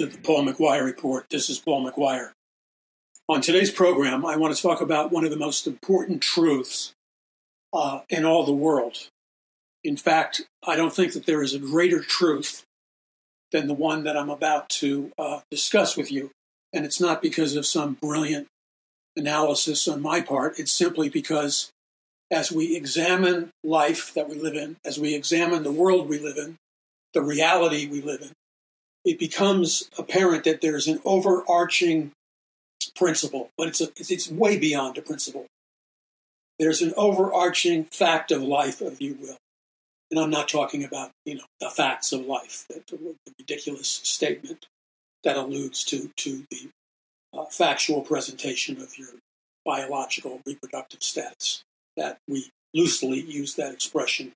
to the Paul McGuire Report. This is Paul McGuire. On today's program, I want to talk about one of the most important truths uh, in all the world. In fact, I don't think that there is a greater truth than the one that I'm about to uh, discuss with you. And it's not because of some brilliant analysis on my part, it's simply because as we examine life that we live in, as we examine the world we live in, the reality we live in, it becomes apparent that there's an overarching principle, but it's, a, it's way beyond a principle. There's an overarching fact of life, if you will. And I'm not talking about, you know, the facts of life, the, ridiculous statement that alludes to, to the uh, factual presentation of your biological reproductive status. That we loosely use that expression.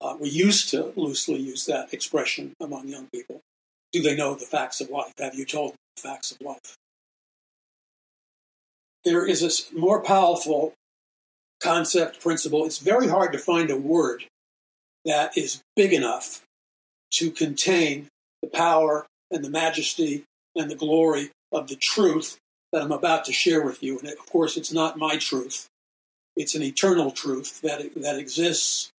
Uh, we used to loosely use that expression among young people. Do they know the facts of life? Have you told them the facts of life? There is a more powerful concept, principle. It's very hard to find a word that is big enough to contain the power and the majesty and the glory of the truth that I'm about to share with you. And of course, it's not my truth, it's an eternal truth that, that exists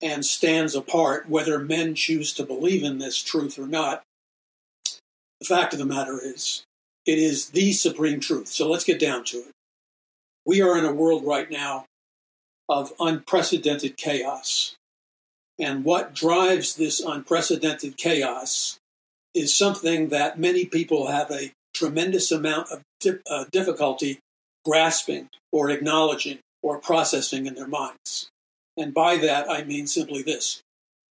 and stands apart, whether men choose to believe in this truth or not. The fact of the matter is, it is the supreme truth. So let's get down to it. We are in a world right now of unprecedented chaos. And what drives this unprecedented chaos is something that many people have a tremendous amount of di- uh, difficulty grasping or acknowledging or processing in their minds. And by that, I mean simply this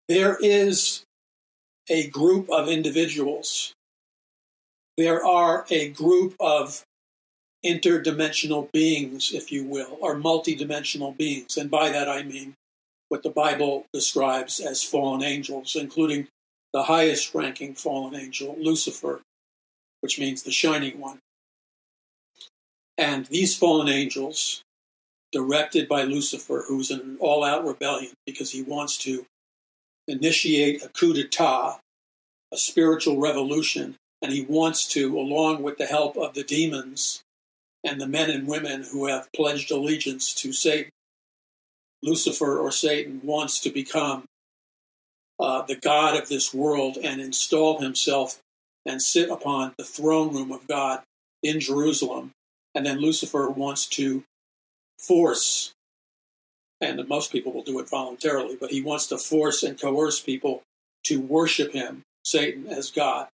there is a group of individuals, there are a group of interdimensional beings, if you will, or multidimensional beings. And by that, I mean what the Bible describes as fallen angels, including the highest ranking fallen angel, Lucifer, which means the shining one. And these fallen angels, directed by Lucifer, who's in an all out rebellion because he wants to initiate a coup d'etat, a spiritual revolution, and he wants to, along with the help of the demons and the men and women who have pledged allegiance to Satan, Lucifer or Satan wants to become uh, the God of this world and install himself and sit upon the throne room of God in Jerusalem. And then Lucifer wants to force, and most people will do it voluntarily, but he wants to force and coerce people to worship him, Satan, as God.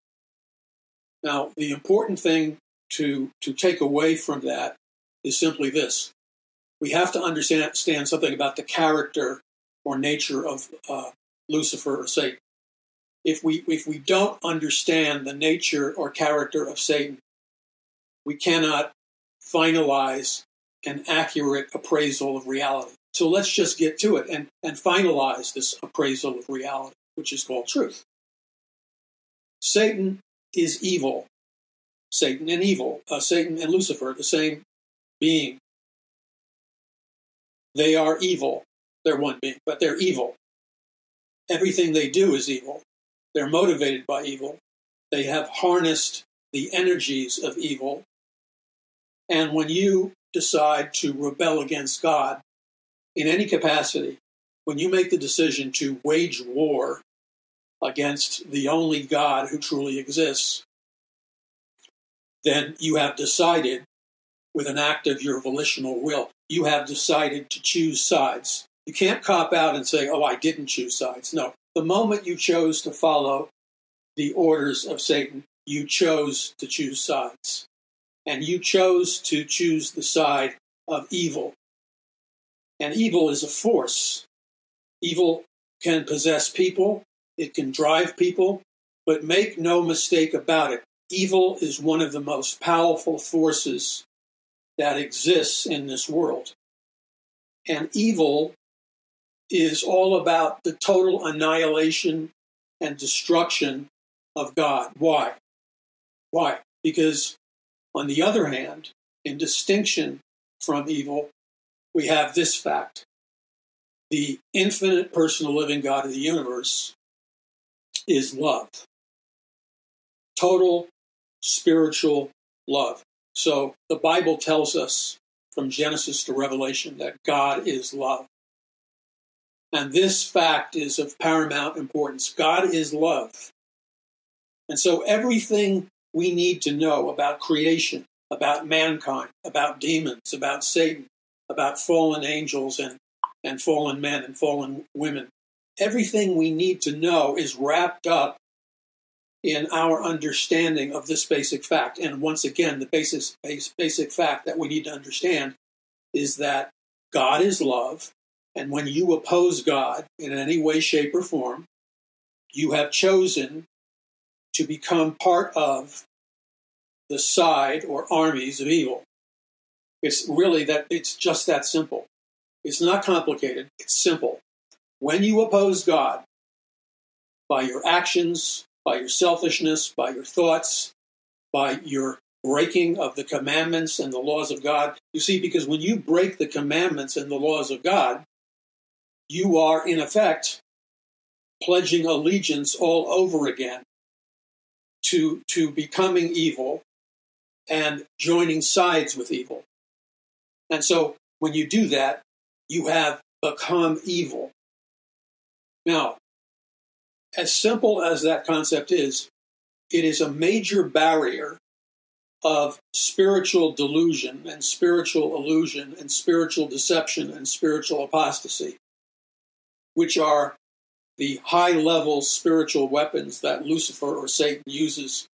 Now, the important thing to, to take away from that is simply this we have to understand something about the character or nature of uh, Lucifer or Satan. If we if we don't understand the nature or character of Satan, we cannot finalize an accurate appraisal of reality. So let's just get to it and, and finalize this appraisal of reality, which is called truth. Satan is evil. Satan and evil. Uh, Satan and Lucifer, the same being. They are evil. They're one being, but they're evil. Everything they do is evil. They're motivated by evil. They have harnessed the energies of evil. And when you decide to rebel against God in any capacity, when you make the decision to wage war against the only God who truly exists, then you have decided with an act of your volitional will, you have decided to choose sides. You can't cop out and say, oh, I didn't choose sides. No. The moment you chose to follow the orders of Satan, you chose to choose sides. And you chose to choose the side of evil. And evil is a force. Evil can possess people, it can drive people, but make no mistake about it. Evil is one of the most powerful forces that exists in this world. And evil is all about the total annihilation and destruction of God. Why? Why? Because, on the other hand, in distinction from evil, we have this fact the infinite personal living God of the universe is love. total spiritual love. So the Bible tells us from Genesis to Revelation that God is love. And this fact is of paramount importance. God is love. And so everything we need to know about creation, about mankind, about demons, about Satan, about fallen angels and, and fallen men and fallen women, everything we need to know is wrapped up in our understanding of this basic fact. And once again, the basic, basic fact that we need to understand is that God is love. And when you oppose God in any way, shape, or form, you have chosen to become part of the side or armies of evil. It's really that, it's just that simple. It's not complicated, it's simple. When you oppose God by your actions, by your selfishness, by your thoughts, by your breaking of the commandments and the laws of God. You see, because when you break the commandments and the laws of God, you are in effect pledging allegiance all over again to, to becoming evil and joining sides with evil. And so when you do that, you have become evil. Now, as simple as that concept is, it is a major barrier of spiritual delusion and spiritual illusion and spiritual deception and spiritual apostasy, which are the high level spiritual weapons that Lucifer or Satan uses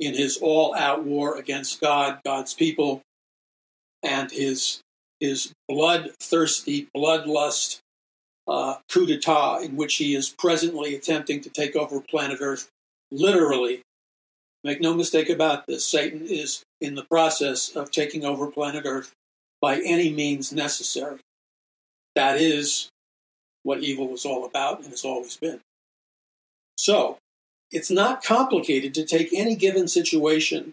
in his all out war against God, God's people, and his, his bloodthirsty, bloodlust uh, coup d'etat in which he is presently attempting to take over planet Earth. Literally, make no mistake about this, Satan is in the process of taking over planet Earth by any means necessary. That is what evil was all about and has always been. So, it's not complicated to take any given situation,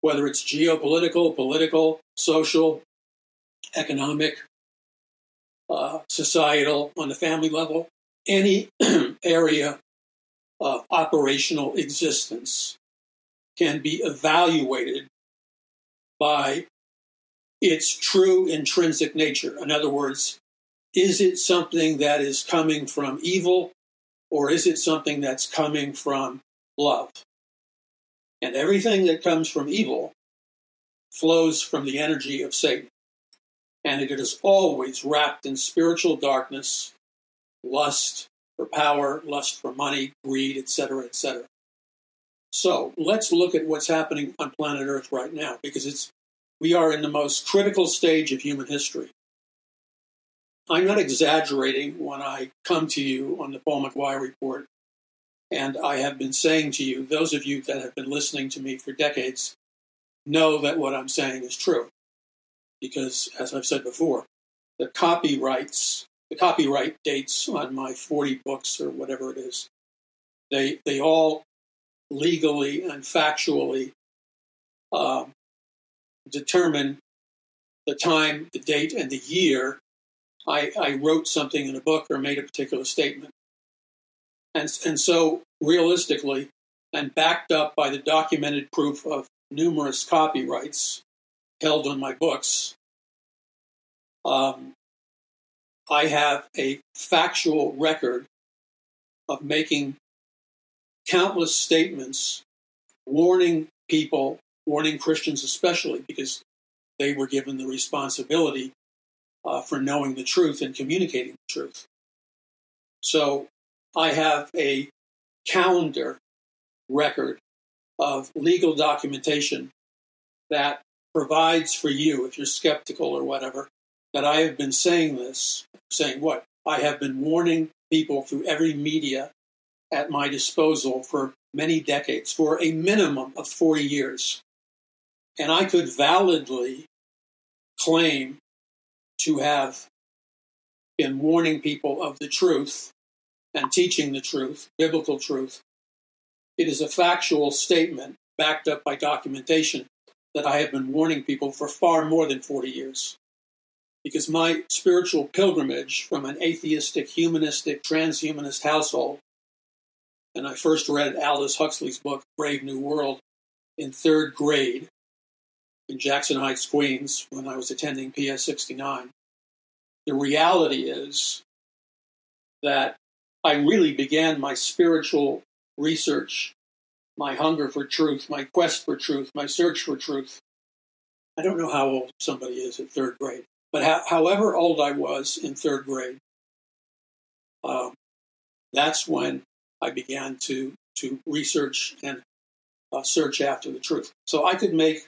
whether it's geopolitical, political, social, economic, uh, societal, on the family level, any area of operational existence can be evaluated by its true intrinsic nature. In other words, is it something that is coming from evil or is it something that's coming from love? And everything that comes from evil flows from the energy of Satan and it is always wrapped in spiritual darkness, lust for power, lust for money, greed, etc., etc. So let's look at what's happening on planet Earth right now, because it's we are in the most critical stage of human history. I'm not exaggerating when I come to you on the Paul McGuire report, and I have been saying to you, those of you that have been listening to me for decades, know that what I'm saying is true because, as I've said before, the copyrights, the copyright dates on my 40 books or whatever it is, they, they all legally and factually uh, determine the time, the date, and the year I, I, wrote something in a book or made a particular statement. And, and so, realistically, and backed up by the documented proof of numerous copyrights, held on my books. Um, I have a factual record of making countless statements warning people, warning Christians especially, because they were given the responsibility uh, for knowing the truth and communicating the truth. So I have a calendar record of legal documentation that provides for you, if you're skeptical or whatever, that I have been saying this, saying what? I have been warning people through every media at my disposal for many decades, for a minimum of 40 years. And I could validly claim to have been warning people of the truth and teaching the truth, biblical truth. It is a factual statement backed up by documentation that I have been warning people for far more than 40 years. Because my spiritual pilgrimage from an atheistic, humanistic, transhumanist household and I first read Aldous Huxley's book, Brave New World, in third grade in Jackson Heights, Queens, when I was attending PS 69. The reality is that I really began my spiritual research, my hunger for truth, my quest for truth, my search for truth. I don't know how old somebody is at third grade, but ha- however old I was in third grade, um, that's when I began to to research and uh, search after the truth. So I could make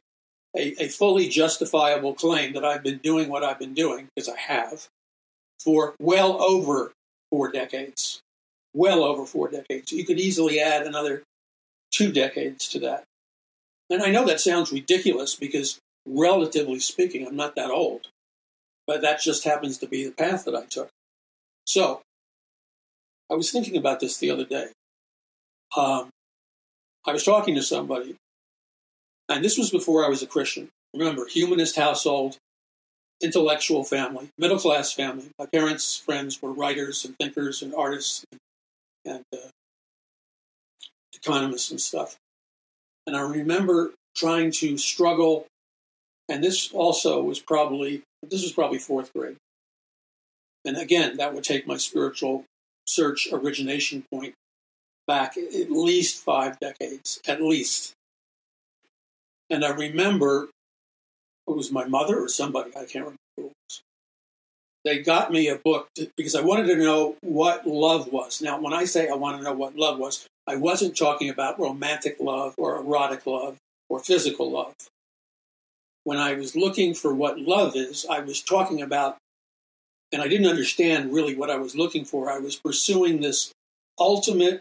a, a fully justifiable claim that I've been doing what I've been doing, because I have, for well over four decades. Well over four decades. You could easily add another two decades to that. And I know that sounds ridiculous because, relatively speaking, I'm not that old. But that just happens to be the path that I took. So, I was thinking about this the other day. Um, I was talking to somebody, and this was before I was a Christian. Remember, humanist household, intellectual family, middle class family. My parents' friends were writers and thinkers and artists and, and uh, economists and stuff. And I remember trying to struggle, and this also was probably this was probably fourth grade. And again, that would take my spiritual search origination point back at least five decades, at least. And I remember it was my mother or somebody, I can't remember who it was. They got me a book to, because I wanted to know what love was. Now, when I say I want to know what love was, I wasn't talking about romantic love or erotic love or physical love. When I was looking for what love is, I was talking about, and I didn't understand really what I was looking for. I was pursuing this ultimate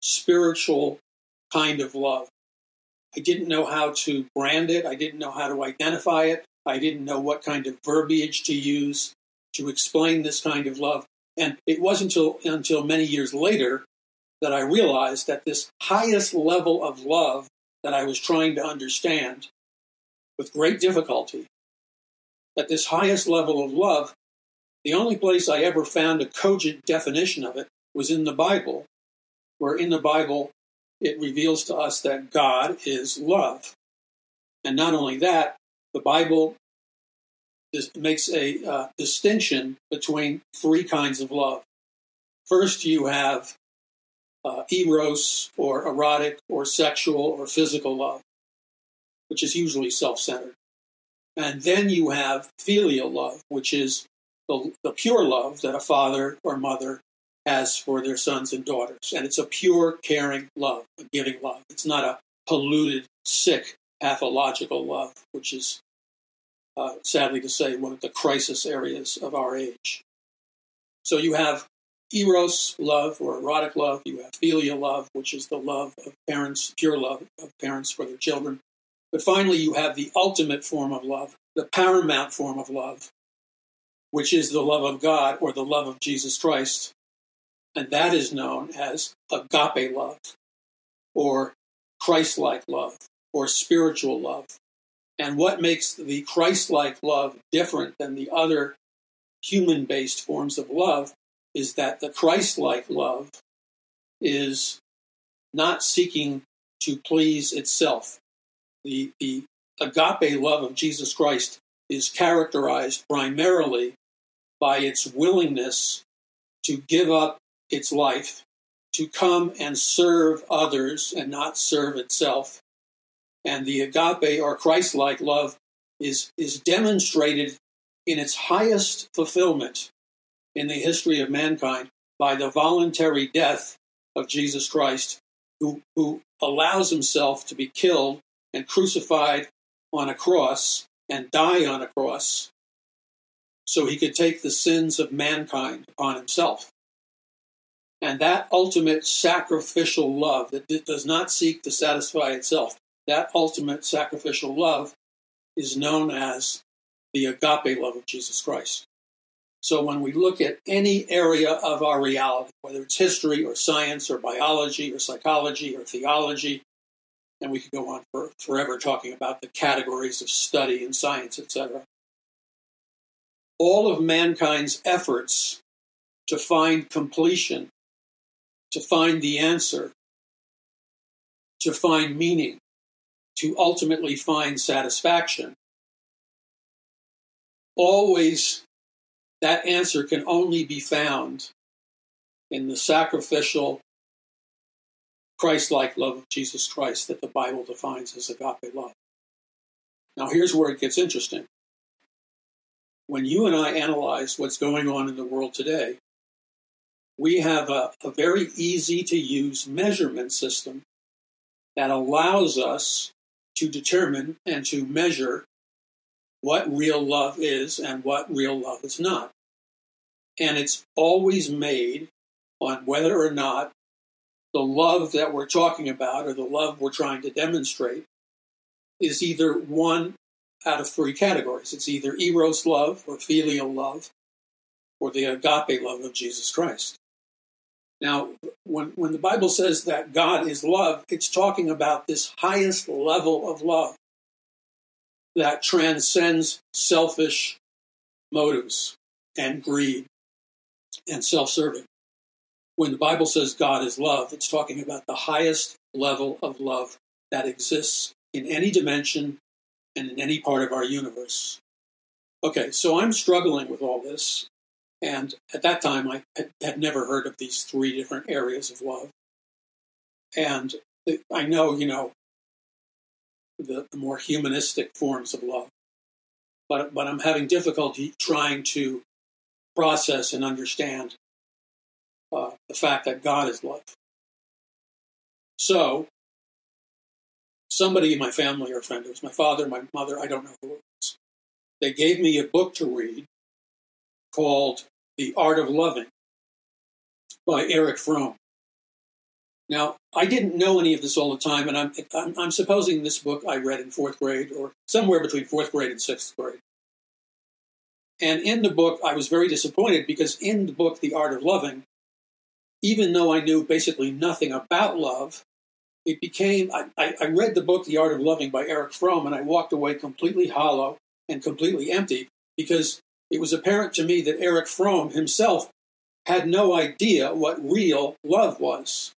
spiritual kind of love. I didn't know how to brand it. I didn't know how to identify it. I didn't know what kind of verbiage to use to explain this kind of love. And it wasn't until, until many years later that I realized that this highest level of love that I was trying to understand with great difficulty, that this highest level of love, the only place I ever found a cogent definition of it was in the Bible where in the Bible it reveals to us that God is love. And not only that, the Bible makes a uh, distinction between three kinds of love. First, you have uh, eros, or erotic, or sexual, or physical love, which is usually self centered. And then you have filial love, which is the, the pure love that a father or mother has for their sons and daughters. And it's a pure, caring love, a giving love. It's not a polluted, sick, pathological love, which is, uh, sadly to say, one of the crisis areas of our age. So you have eros love or erotic love, you have filial love, which is the love of parents, pure love of parents for their children. But finally, you have the ultimate form of love, the paramount form of love, which is the love of God or the love of Jesus Christ, and that is known as agape love, or Christ like love, or spiritual love. And what makes the Christ like love different than the other human based forms of love is that the Christ like love is not seeking to please itself. The, the agape love of Jesus Christ is characterized primarily by its willingness to give up its life to come and serve others and not serve itself. And the agape or Christ like love is, is demonstrated in its highest fulfillment in the history of mankind by the voluntary death of Jesus Christ, who, who allows himself to be killed and crucified on a cross and die on a cross so he could take the sins of mankind upon himself. And that ultimate sacrificial love that does not seek to satisfy itself, that ultimate sacrificial love is known as the agape love of Jesus Christ. So when we look at any area of our reality, whether it's history or science or biology or psychology or theology, and we could go on for forever talking about the categories of study in science, etc. All of mankind's efforts to find completion to find the answer, to find meaning, to ultimately find satisfaction, always that answer can only be found in the sacrificial, Christ like love of Jesus Christ that the Bible defines as agape love. Now, here's where it gets interesting. When you and I analyze what's going on in the world today, we have a, a very easy to use measurement system that allows us to determine and to measure what real love is and what real love is not. And it's always made on whether or not the love that we're talking about or the love we're trying to demonstrate is either one out of three categories. It's either eros love or filial love or the agape love of Jesus Christ. Now, when, when the Bible says that God is love, it's talking about this highest level of love that transcends selfish motives and greed and self serving. When the Bible says God is love, it's talking about the highest level of love that exists in any dimension and in any part of our universe. Okay, so I'm struggling with all this. And at that time, I had never heard of these three different areas of love. And I know, you know, the, the more humanistic forms of love. But, but I'm having difficulty trying to process and understand uh, the fact that God is love. So, somebody in my family or friend, it was my father, my mother, I don't know who it was, they gave me a book to read called The Art of Loving by Erich Fromm. Now, I didn't know any of this all the time, and I'm, I'm, I'm, supposing this book I read in fourth grade or somewhere between fourth grade and sixth grade. And in the book, I was very disappointed because in the book, The Art of Loving, even though I knew basically nothing about love, it became, I, I read the book, The Art of Loving by Erich Fromm, and I walked away completely hollow and completely empty because it was apparent to me that Erich Fromm himself had no idea what real love was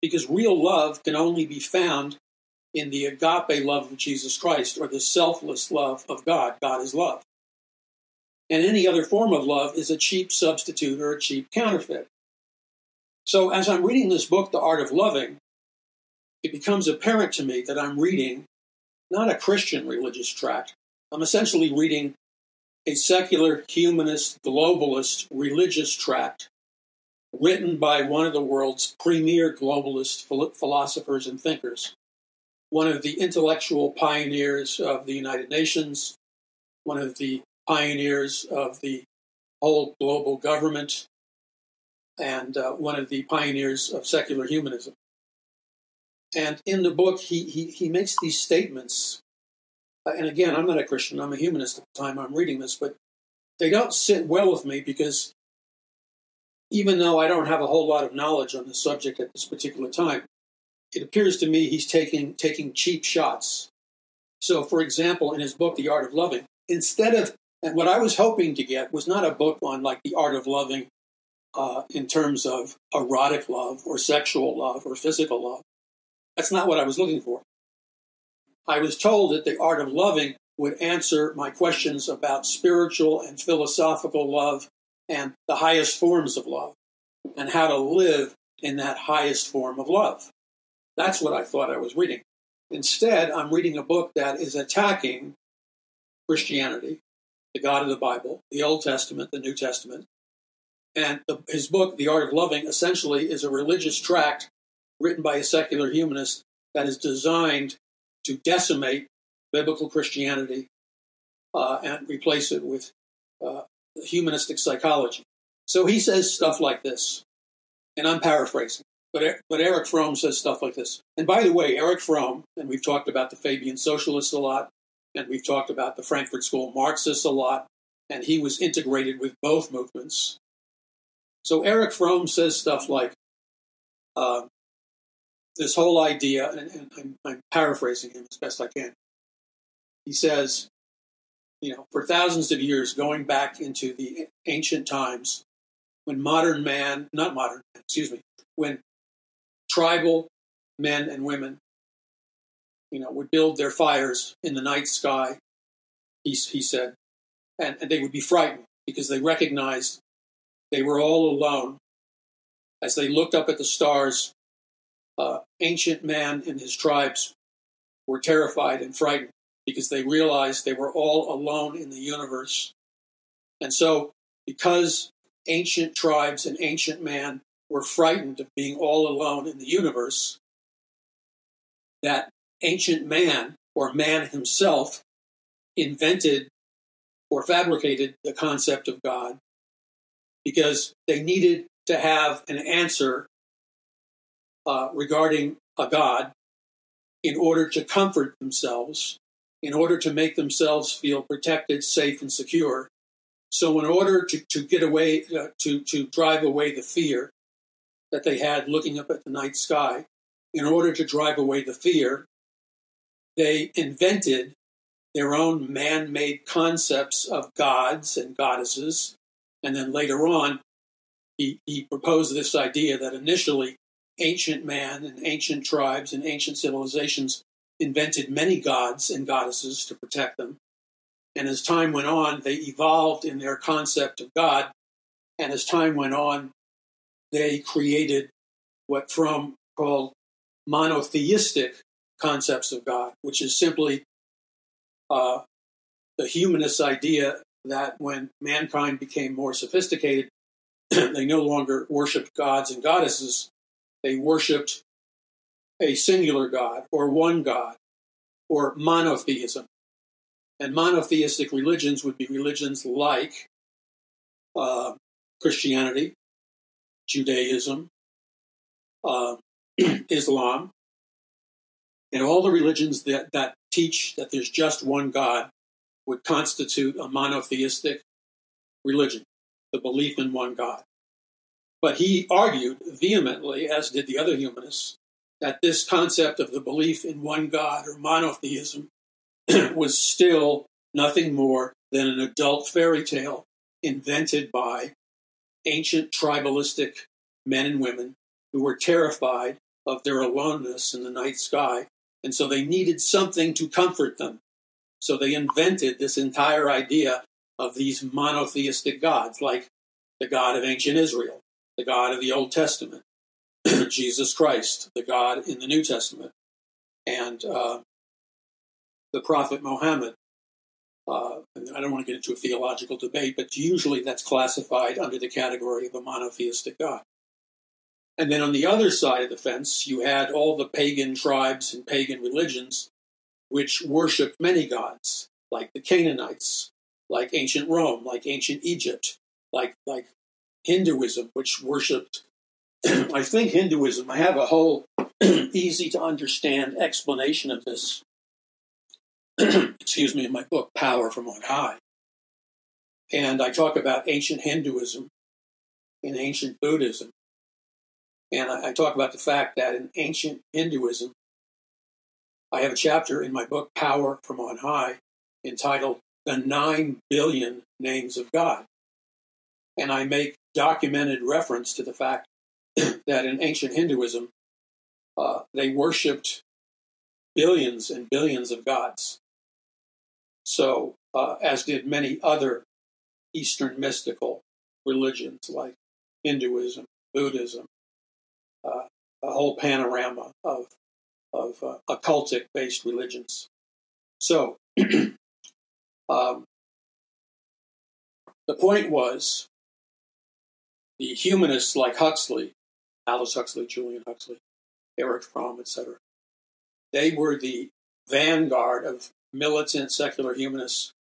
because real love can only be found in the agape love of Jesus Christ or the selfless love of God. God is love. And any other form of love is a cheap substitute or a cheap counterfeit. So as I'm reading this book, The Art of Loving, it becomes apparent to me that I'm reading not a Christian religious tract. I'm essentially reading a secular, humanist, globalist religious tract written by one of the world's premier globalist philosophers and thinkers, one of the intellectual pioneers of the United Nations, one of the pioneers of the whole global government, and uh, one of the pioneers of secular humanism. And in the book, he, he, he makes these statements. Uh, and again, I'm not a Christian, I'm a humanist at the time I'm reading this, but they don't sit well with me because even though I don't have a whole lot of knowledge on the subject at this particular time, it appears to me he's taking taking cheap shots. So, for example, in his book, The Art of Loving, instead of and what I was hoping to get was not a book on like the art of loving uh, in terms of erotic love or sexual love or physical love. That's not what I was looking for. I was told that the art of loving would answer my questions about spiritual and philosophical love and the highest forms of love and how to live in that highest form of love. That's what I thought I was reading. Instead, I'm reading a book that is attacking Christianity, the God of the Bible, the Old Testament, the New Testament. And the, his book, The Art of Loving, essentially is a religious tract written by a secular humanist that is designed to decimate biblical Christianity uh, and replace it with uh, humanistic psychology. So he says stuff like this, and I'm paraphrasing, but, but Erich Fromm says stuff like this. And by the way, Erich Fromm, and we've talked about the Fabian socialists a lot, and we've talked about the Frankfurt School Marxists a lot, and he was integrated with both movements. So Erich Fromm says stuff like uh, this whole idea, and, and I'm, I'm paraphrasing him as best I can. He says, you know, for thousands of years, going back into the ancient times, when modern man, not modern, excuse me, when tribal men and women, you know, would build their fires in the night sky, he, he said, and, and they would be frightened because they recognized they were all alone. As they looked up at the stars, uh, ancient man and his tribes were terrified and frightened because they realized they were all alone in the universe. And so, because ancient tribes and ancient man were frightened of being all alone in the universe, that ancient man, or man himself, invented or fabricated the concept of God because they needed to have an answer uh, regarding a God in order to comfort themselves, in order to make themselves feel protected, safe, and secure. So, in order to, to get away, uh, to, to drive away the fear that they had looking up at the night sky, in order to drive away the fear, they invented their own man made concepts of gods and goddesses. And then later on, he, he proposed this idea that initially ancient man and ancient tribes and ancient civilizations invented many gods and goddesses to protect them. And as time went on, they evolved in their concept of God. And as time went on, they created what Fromm called monotheistic concepts of God, which is simply uh, the humanist idea that when mankind became more sophisticated, they no longer worshipped gods and goddesses, they worshipped a singular God or one God or monotheism. And monotheistic religions would be religions like uh, Christianity, Judaism, uh, Islam, and all the religions that, that teach that there's just one God would constitute a monotheistic religion, the belief in one God. But he argued vehemently, as did the other humanists, that this concept of the belief in one God or monotheism was still nothing more than an adult fairy tale invented by ancient tribalistic men and women who were terrified of their aloneness in the night sky, and so they needed something to comfort them. So they invented this entire idea of these monotheistic gods, like the God of ancient Israel, the God of the Old Testament, Jesus Christ, the God in the New Testament, and uh, the Prophet Muhammad. Uh, I don't want to get into a theological debate, but usually that's classified under the category of a monotheistic God. And then on the other side of the fence, you had all the pagan tribes and pagan religions which worshiped many gods, like the Canaanites, like ancient Rome, like ancient Egypt, like, like Hinduism, which worshipped, I think Hinduism, I have a whole easy to understand explanation of this, excuse me, in my book, Power from On High. And I talk about ancient Hinduism and ancient Buddhism. And I, I talk about the fact that in ancient Hinduism, I have a chapter in my book, Power from On High, entitled The Nine Billion Names of God. And I make documented reference to the fact that in ancient Hinduism, uh, they worshipped billions and billions of gods. So, uh, as did many other Eastern mystical religions like Hinduism, Buddhism, uh, a whole panorama of, of uh, occultic based religions. So, um, the point was the humanists like Huxley, Aldous Huxley, Julian Huxley, Erich Fromm, etc., they were the vanguard of militant secular humanists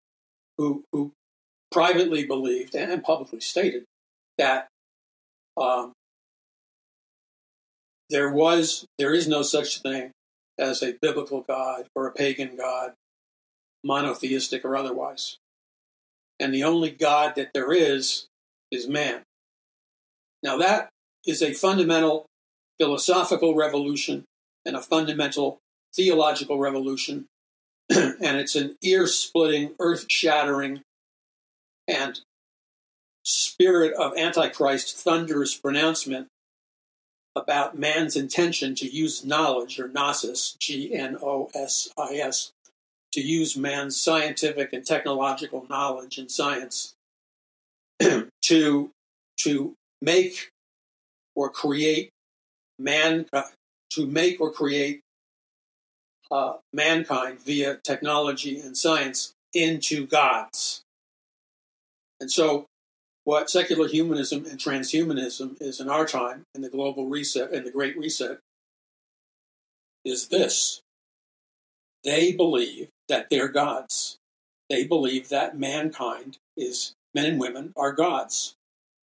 who, who privately believed and publicly stated that um, there was there is no such thing as a biblical God or a pagan God, monotheistic or otherwise. And the only God that there is is man. Now, that is a fundamental philosophical revolution and a fundamental theological revolution. and it's an ear splitting, earth shattering, and spirit of Antichrist thunderous pronouncement about man's intention to use knowledge, or gnosis, G N O S I S, to use man's scientific and technological knowledge and science to, to make or create man, to make or create uh, mankind via technology and science into gods. And so, what secular humanism and transhumanism is in our time, in the global reset and the Great Reset, is this. They believe that they're gods. They believe that mankind is, men and women are gods.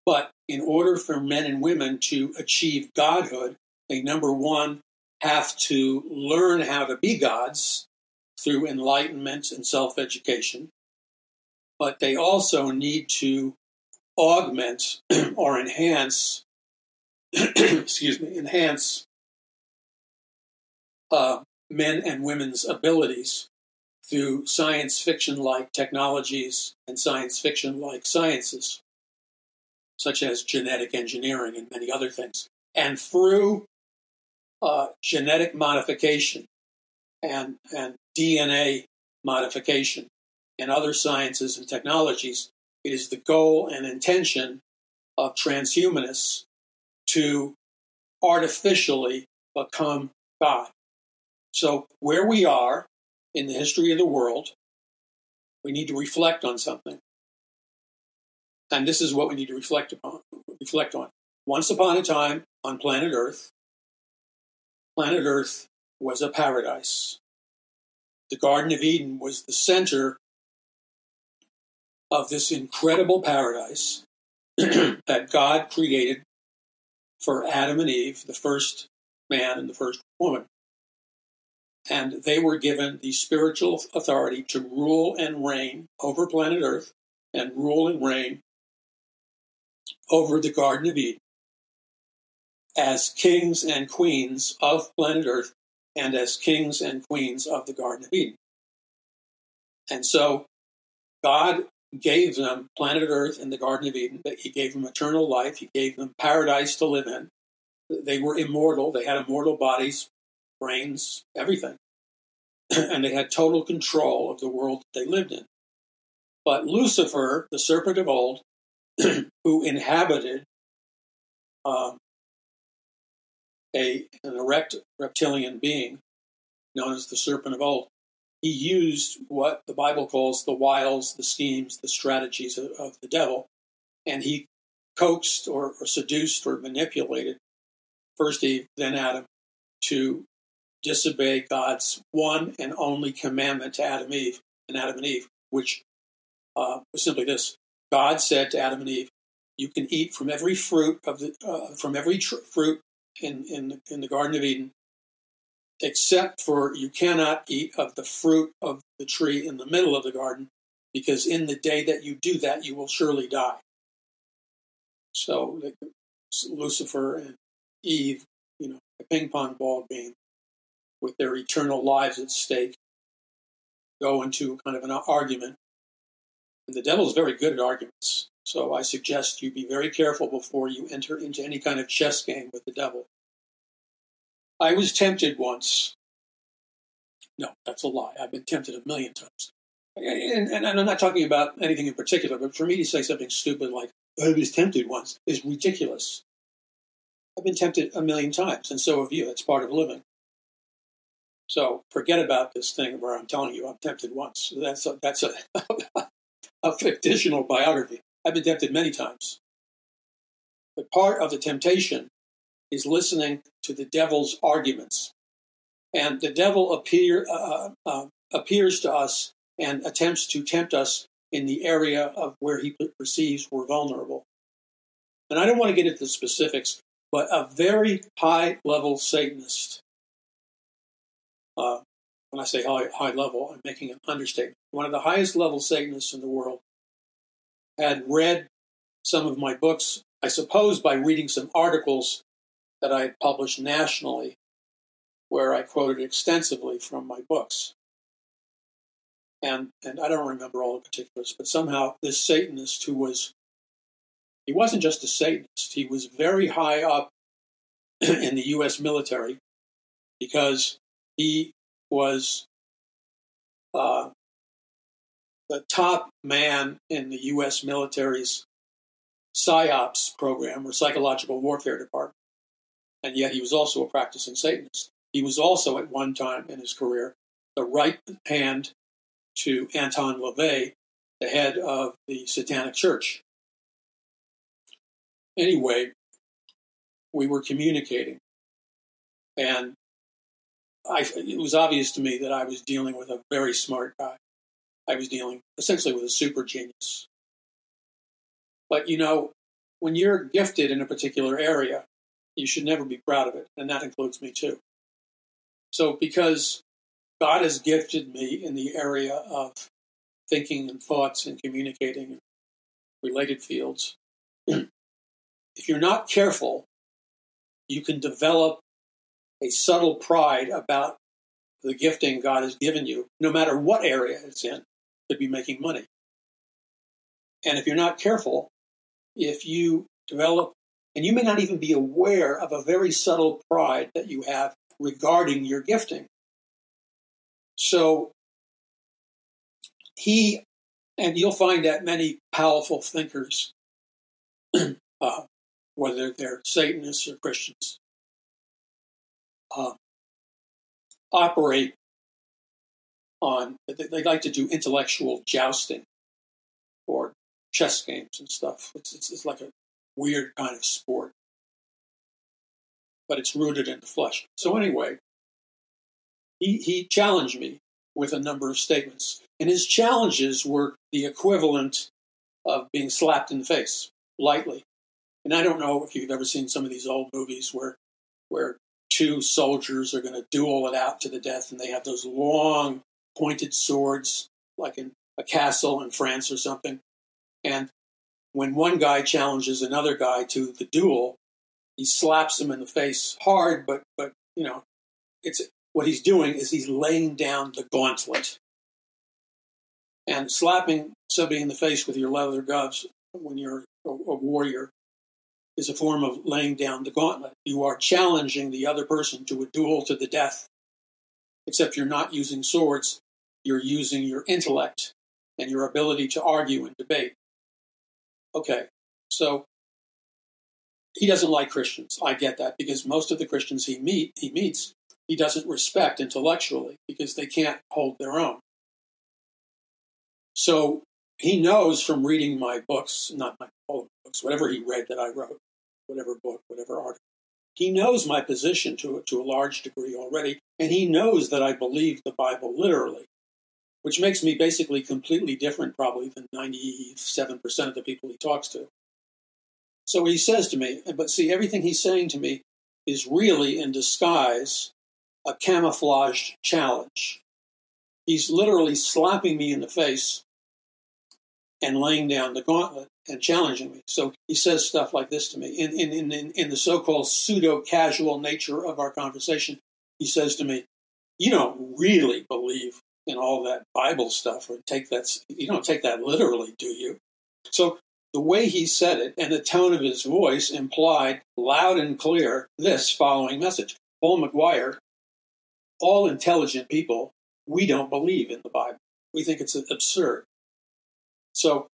But in order for men and women to achieve godhood, they number one have to learn how to be gods through enlightenment and self education, but they also need to augment or enhance, excuse me, enhance uh, men and women's abilities through science fiction like technologies and science fiction like sciences, such as genetic engineering and many other things. And through uh, genetic modification and, and DNA modification and other sciences and technologies, it is the goal and intention of transhumanists to artificially become God. So, where we are in the history of the world, we need to reflect on something. And this is what we need to reflect upon, reflect on. Once upon a time on planet Earth, planet Earth was a paradise. The Garden of Eden was the center of this incredible paradise that God created for Adam and Eve, the first man and the first woman and they were given the spiritual authority to rule and reign over planet Earth and rule and reign over the Garden of Eden as kings and queens of planet Earth and as kings and queens of the Garden of Eden. And so God gave them planet Earth and the Garden of Eden. He gave them eternal life. He gave them paradise to live in. They were immortal. They had immortal bodies, brains, everything. and they had total control of the world that they lived in. But Lucifer, the serpent of old, who inhabited um, a, an erect reptilian being known as the serpent of old, he used what the Bible calls the wiles, the schemes, the strategies of, of the devil, and he coaxed or, or seduced or manipulated first Eve, then Adam, to disobey God's one and only commandment to Adam and Eve and Adam and Eve, which uh, was simply this: God said to Adam and Eve, "You can eat from every fruit of the uh, from every tr- fruit in in in the Garden of Eden, except for you cannot eat of the fruit of the tree in the middle of the garden, because in the day that you do that, you will surely die." So Lucifer and Eve, you know, a ping pong ball game with their eternal lives at stake go into kind of an argument. And the devil is very good at arguments. So I suggest you be very careful before you enter into any kind of chess game with the devil. I was tempted once. No, that's a lie. I've been tempted a million times. And, and, I'm not talking about anything in particular, but for me to say something stupid like, I was tempted once, is ridiculous. I've been tempted a million times, and so have you. That's part of living. So forget about this thing where I'm telling you I'm tempted once. That's a, that's a, a fictional biography. I've been tempted many times. But part of the temptation is listening to the devil's arguments. And the devil appear, uh, uh, appears to us and attempts to tempt us in the area of where he perceives we're vulnerable. And I don't want to get into the specifics, but a very high level Satanist uh, when I say high, high level, I'm making an understatement. One of the highest level Satanists in the world had read some of my books, I suppose by reading some articles that I had published nationally, where I quoted extensively from my books. And, and I don't remember all the particulars, but somehow this Satanist who was, he wasn't just a Satanist, he was very high up in the U.S. military because he was uh, the top man in the U.S. military's PSYOPs program or psychological warfare department. And yet he was also a practicing Satanist. He was also at one time in his career the right hand to Anton LaVey, the head of the Satanic Church. Anyway, we were communicating, and I, it was obvious to me that I was dealing with a very smart guy. I was dealing essentially with a super genius. But you know, when you're gifted in a particular area, you should never be proud of it, and that includes me too. So, because God has gifted me in the area of thinking and thoughts and communicating in related fields, if you're not careful, you can develop a subtle pride about the gifting God has given you, no matter what area it's in, could be making money. And if you're not careful, if you develop, and you may not even be aware of a very subtle pride that you have regarding your gifting. So he, and you'll find that many powerful thinkers, uh, whether they're Satanists or Christians, uh, operate on, they like to do intellectual jousting or chess games and stuff. It's, it's, it's like a weird kind of sport, but it's rooted in the flesh. So, anyway, he, he challenged me with a number of statements. And his challenges were the equivalent of being slapped in the face lightly. And I don't know if you've ever seen some of these old movies where where two soldiers are going to duel it out to the death and they have those long pointed swords like in a castle in France or something. And when one guy challenges another guy to the duel, he slaps him in the face hard, but but you know, it's what he's doing is he's laying down the gauntlet. And slapping somebody in the face with your leather gloves when you're a, a warrior is a form of laying down the gauntlet. You are challenging the other person to a duel to the death, except you're not using swords, you're using your intellect and your ability to argue and debate. Okay, so he doesn't like Christians. I get that because most of the Christians he meet he meets he doesn't respect intellectually because they can't hold their own. So he knows from reading my books, not my all books, whatever he read that I wrote, whatever book, whatever article. He knows my position to, to a large degree already, and he knows that I believe the Bible literally, which makes me basically completely different, probably, than 97% of the people he talks to. So he says to me, but see, everything he's saying to me is really in disguise a camouflaged challenge. He's literally slapping me in the face and laying down the gauntlet and challenging me. So he says stuff like this to me. In, in, in, in the so called pseudo casual nature of our conversation, he says to me, You don't really believe in all that Bible stuff or take that, you don't take that literally, do you? So the way he said it and the tone of his voice implied loud and clear this following message. Paul McGuire all intelligent people, we don't believe in the Bible. We think it's absurd. So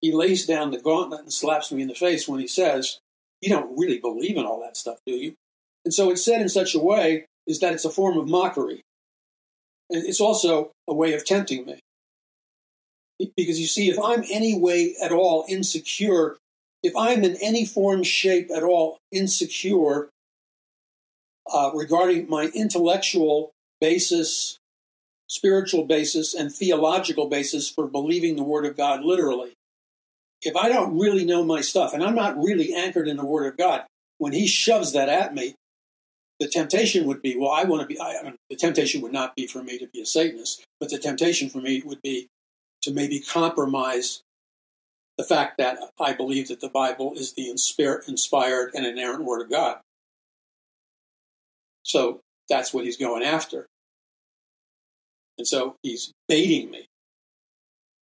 he lays down the gauntlet and slaps me in the face when he says, You don't really believe in all that stuff, do you? And so it's said in such a way is that it's a form of mockery. It's also a way of tempting me. Because you see, if I'm any way at all insecure, if I'm in any form, shape at all insecure uh, regarding my intellectual basis, spiritual basis, and theological basis for believing the Word of God literally. If I don't really know my stuff and I'm not really anchored in the Word of God, when He shoves that at me, the temptation would be, well, I want to be, I, I mean, the temptation would not be for me to be a Satanist, but the temptation for me would be to maybe compromise the fact that I believe that the Bible is the inspired and inerrant Word of God. So that's what he's going after. And so he's baiting me.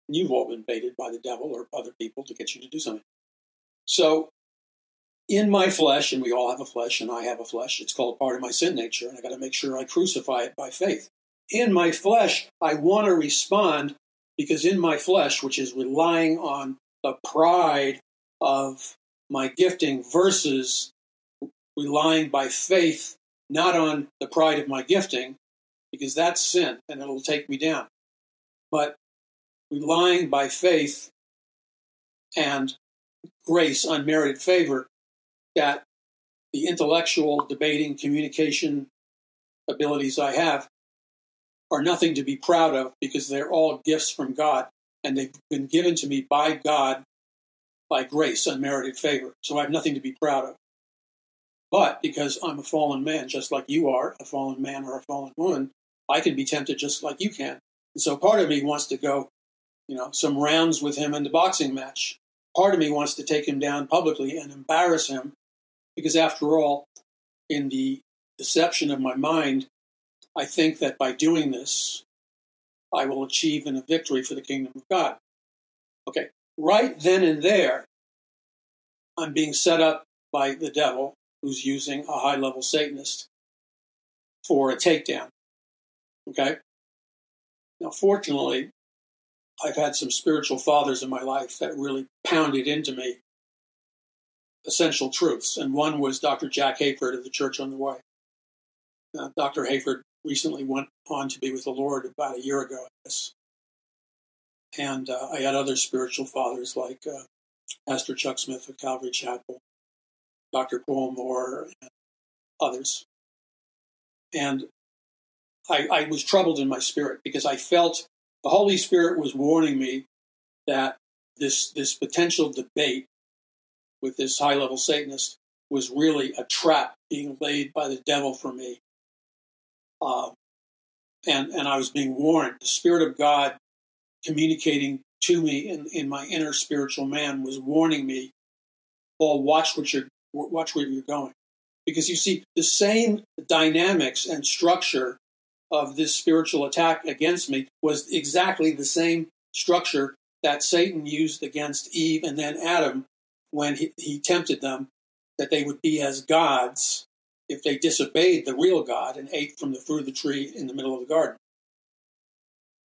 And you've all been baited by the devil or other people to get you to do something. So in my flesh, and we all have a flesh, and I have a flesh. It's called part of my sin nature, and I got to make sure I crucify it by faith. In my flesh, I want to respond because in my flesh, which is relying on the pride of my gifting versus relying by faith not on the pride of my gifting, because that's sin and it'll take me down, but relying by faith and grace, unmerited favor, that the intellectual, debating, communication abilities I have are nothing to be proud of because they're all gifts from God and they've been given to me by God by grace, unmerited favor. So I have nothing to be proud of. But because I'm a fallen man, just like you are, a fallen man or a fallen woman, I can be tempted just like you can. And so part of me wants to go, you know, some rounds with him in the boxing match. Part of me wants to take him down publicly and embarrass him because, after all, in the deception of my mind, I think that by doing this, I will achieve in a victory for the kingdom of God. Okay, right then and there, I'm being set up by the devil, who's using a high level Satanist for a takedown. Okay? Now, fortunately, I've had some spiritual fathers in my life that really pounded into me essential truths. And one was Dr. Jack Hayford of the Church on the Way. Uh, Dr. Hayford recently went on to be with the Lord about a year ago, I guess. And uh, I had other spiritual fathers like uh, Pastor Chuck Smith of Calvary Chapel, Dr. Paul Moore, and others. And I, I was troubled in my spirit because I felt the Holy Spirit was warning me that this this potential debate with this high level Satanist was really a trap being laid by the devil for me. Um, and and I was being warned. The Spirit of God communicating to me in, in my inner spiritual man was warning me, Paul, watch what you're watch where you're going. Because you see, the same dynamics and structure of this spiritual attack against me was exactly the same structure that Satan used against Eve and then Adam when he, he tempted them that they would be as gods if they disobeyed the real God and ate from the fruit of the tree in the middle of the garden.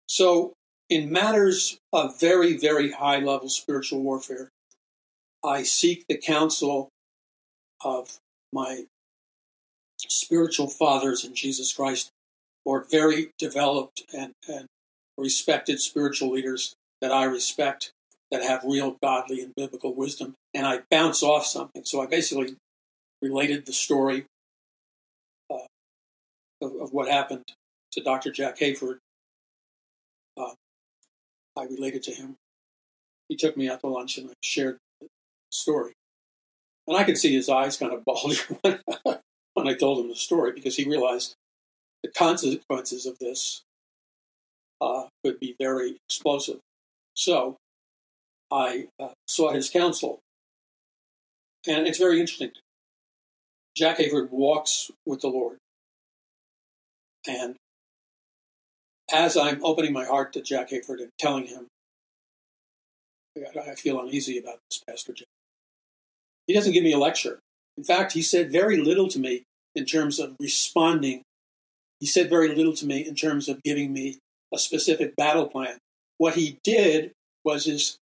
So, in matters of very, very high level spiritual warfare, I seek the counsel of my spiritual fathers in Jesus Christ, or very developed and, and respected spiritual leaders that I respect that have real godly and biblical wisdom. And I bounce off something. So I basically related the story of, of what happened to Dr. Jack Hayford. Uh, I related to him. He took me out to lunch and I shared the story. And I could see his eyes kind of bulge when, when I told him the story because he realized the consequences of this uh, could be very explosive. So I uh, sought his counsel. And it's very interesting. Jack Hayford walks with the Lord. And as I'm opening my heart to Jack Hayford and telling him, I feel uneasy about this, Pastor Jack. He doesn't give me a lecture. In fact, he said very little to me in terms of responding. He said very little to me in terms of giving me a specific battle plan. What he did was his,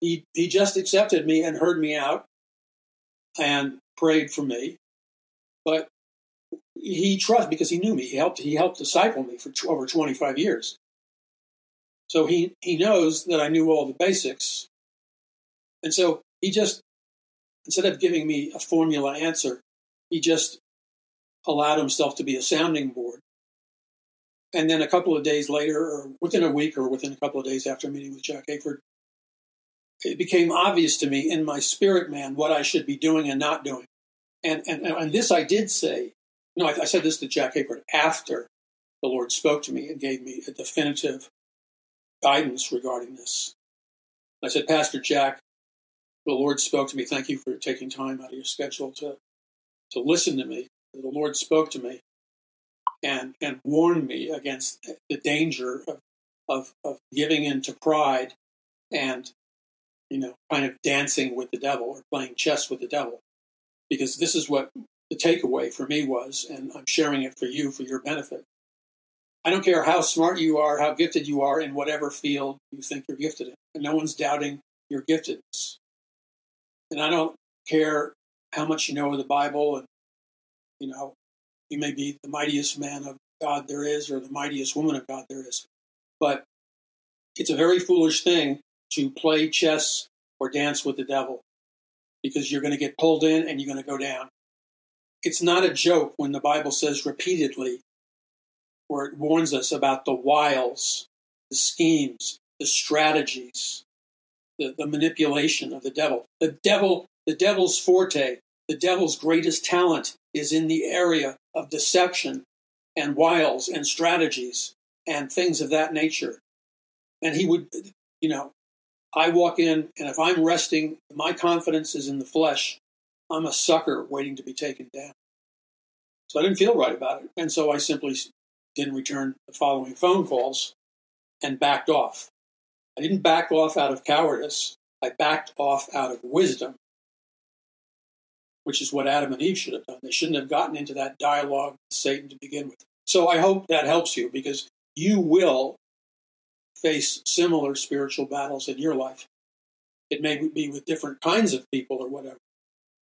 he, he just accepted me and heard me out and prayed for me. But he trusted because he knew me. He helped. He helped disciple me for over 25 years. So he he knows that I knew all the basics, and so he just instead of giving me a formula answer, he just allowed himself to be a sounding board. And then a couple of days later, or within a week, or within a couple of days after meeting with Jack Hayford, it became obvious to me in my spirit man what I should be doing and not doing. And, and, and this I did say no, I, I said this to Jack Hayford after the Lord spoke to me and gave me a definitive guidance regarding this. I said, Pastor Jack, the Lord spoke to me. Thank you for taking time out of your schedule to, to listen to me. The Lord spoke to me and, and warned me against the danger of, of, of giving in to pride and you know, kind of dancing with the devil or playing chess with the devil. Because this is what the takeaway for me was, and I'm sharing it for you for your benefit. I don't care how smart you are, how gifted you are in whatever field you think you're gifted in. And no one's doubting your giftedness. And I don't care how much you know of the Bible and, you know, you may be the mightiest man of God there is or the mightiest woman of God there is. But it's a very foolish thing to play chess or dance with the devil because you're going to get pulled in and you're going to go down. It's not a joke when the Bible says repeatedly, where it warns us about the wiles, the schemes, the strategies, the, the manipulation of the devil. The devil, the devil's forte, the devil's greatest talent is in the area of deception and wiles and strategies and things of that nature. And he would, you know, I walk in, and if I'm resting, my confidence is in the flesh. I'm a sucker waiting to be taken down. So I didn't feel right about it. And so I simply didn't return the following phone calls and backed off. I didn't back off out of cowardice. I backed off out of wisdom, which is what Adam and Eve should have done. They shouldn't have gotten into that dialogue with Satan to begin with. So I hope that helps you because you will face similar spiritual battles in your life. It may be with different kinds of people or whatever,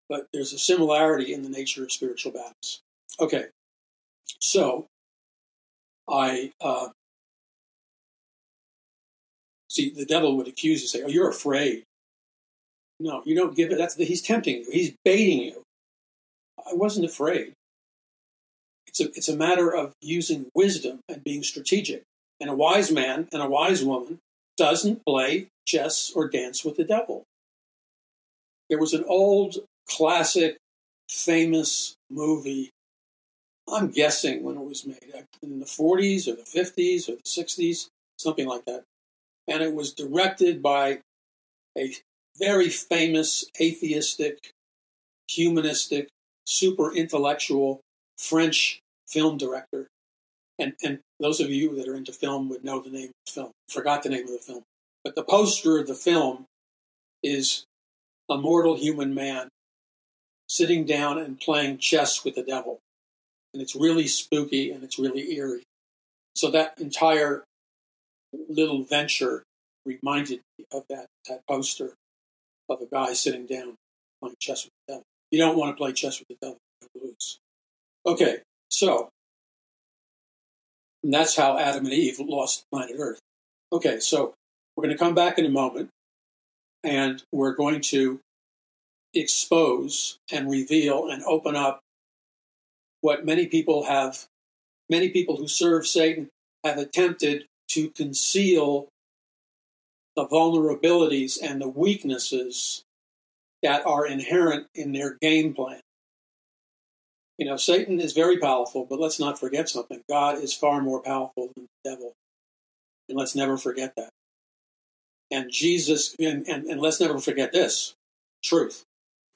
but there's a similarity in the nature of spiritual battles. Okay, so I uh, see the devil would accuse you, say, "Oh, you're afraid." No, you don't give it. That's the, he's tempting you. He's baiting you. I wasn't afraid. It's a it's a matter of using wisdom and being strategic. And a wise man and a wise woman doesn't play chess or dance with the devil. There was an old classic famous movie I'm guessing when it was made, uh, in the 40s or the 50s or the 60s, something like that. And it was directed by a very famous atheistic, humanistic, super intellectual French film director. And, and those of you that are into film would know the name of the film. Forgot the name of the film. But the poster of the film is a mortal human man sitting down and playing chess with the devil and it's really spooky and it's really eerie. So that entire little venture reminded me of that, that poster of a guy sitting down playing chess with the devil. You don't want to play chess with the devil, you lose. Okay, so that's how Adam and Eve lost planet Earth. Okay, so we're going to come back in a moment and we're going to expose and reveal and open up what many people have, many people who serve Satan have attempted to conceal the vulnerabilities and the weaknesses that are inherent in their game plan. You know, Satan is very powerful, but let's not forget something. God is far more powerful than the devil. And let's never forget that. And Jesus, and, and, and let's never forget this truth.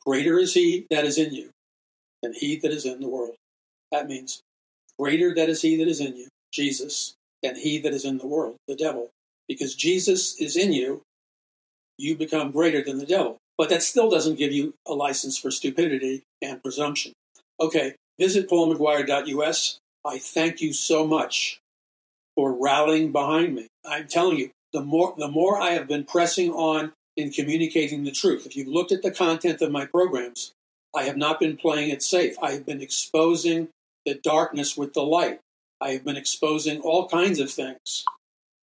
Greater is he that is in you than he that is in the world. That means greater that is he that is in you, Jesus, than he that is in the world, the devil. Because Jesus is in you, you become greater than the devil. But that still doesn't give you a license for stupidity and presumption. Okay, visit paulmcguire.us. I thank you so much for rallying behind me. I'm telling you, the more the more I have been pressing on in communicating the truth. If you've looked at the content of my programs, I have not been playing it safe. I have been exposing the darkness with the light. I have been exposing all kinds of things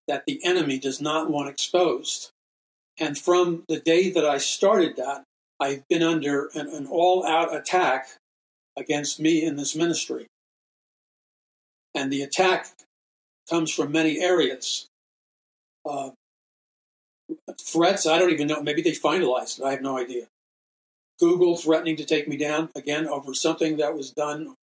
that the enemy does not want exposed. And from the day that I started that, I've been under an, an all out attack against me in this ministry. And the attack comes from many areas. Uh, threats, I don't even know. Maybe they finalized it. I have no idea. Google threatening to take me down again over something that was done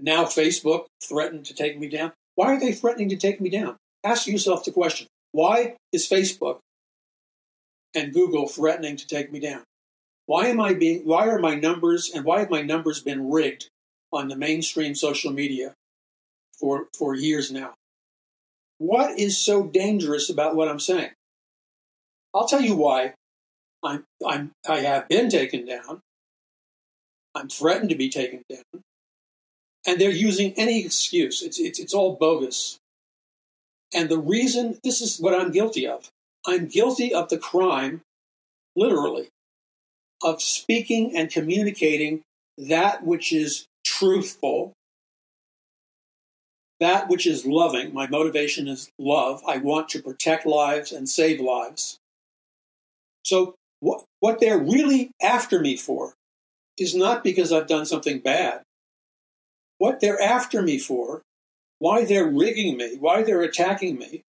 now Facebook threatened to take me down. Why are they threatening to take me down? Ask yourself the question why is Facebook and Google threatening to take me down? Why am I being why are my numbers and why have my numbers been rigged on the mainstream social media for, for years now? What is so dangerous about what I'm saying? I'll tell you why I'm, I'm, I have been taken down. I'm threatened to be taken down. And they're using any excuse. It's, it's, it's all bogus. And the reason, this is what I'm guilty of. I'm guilty of the crime, literally, of speaking and communicating that which is truthful, that which is loving. My motivation is love. I want to protect lives and save lives. So, what, what they're really after me for is not because I've done something bad. What they're after me for, why they're rigging me, why they're attacking me,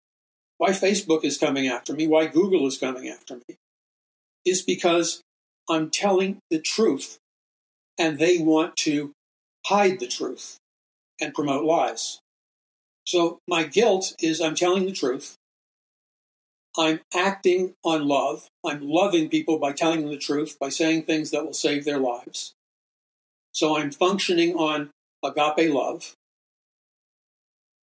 why Facebook is coming after me, why Google is coming after me, is because I'm telling the truth and they want to hide the truth and promote lies. So my guilt is I'm telling the truth. I'm acting on love. I'm loving people by telling them the truth, by saying things that will save their lives. So I'm functioning on agape love.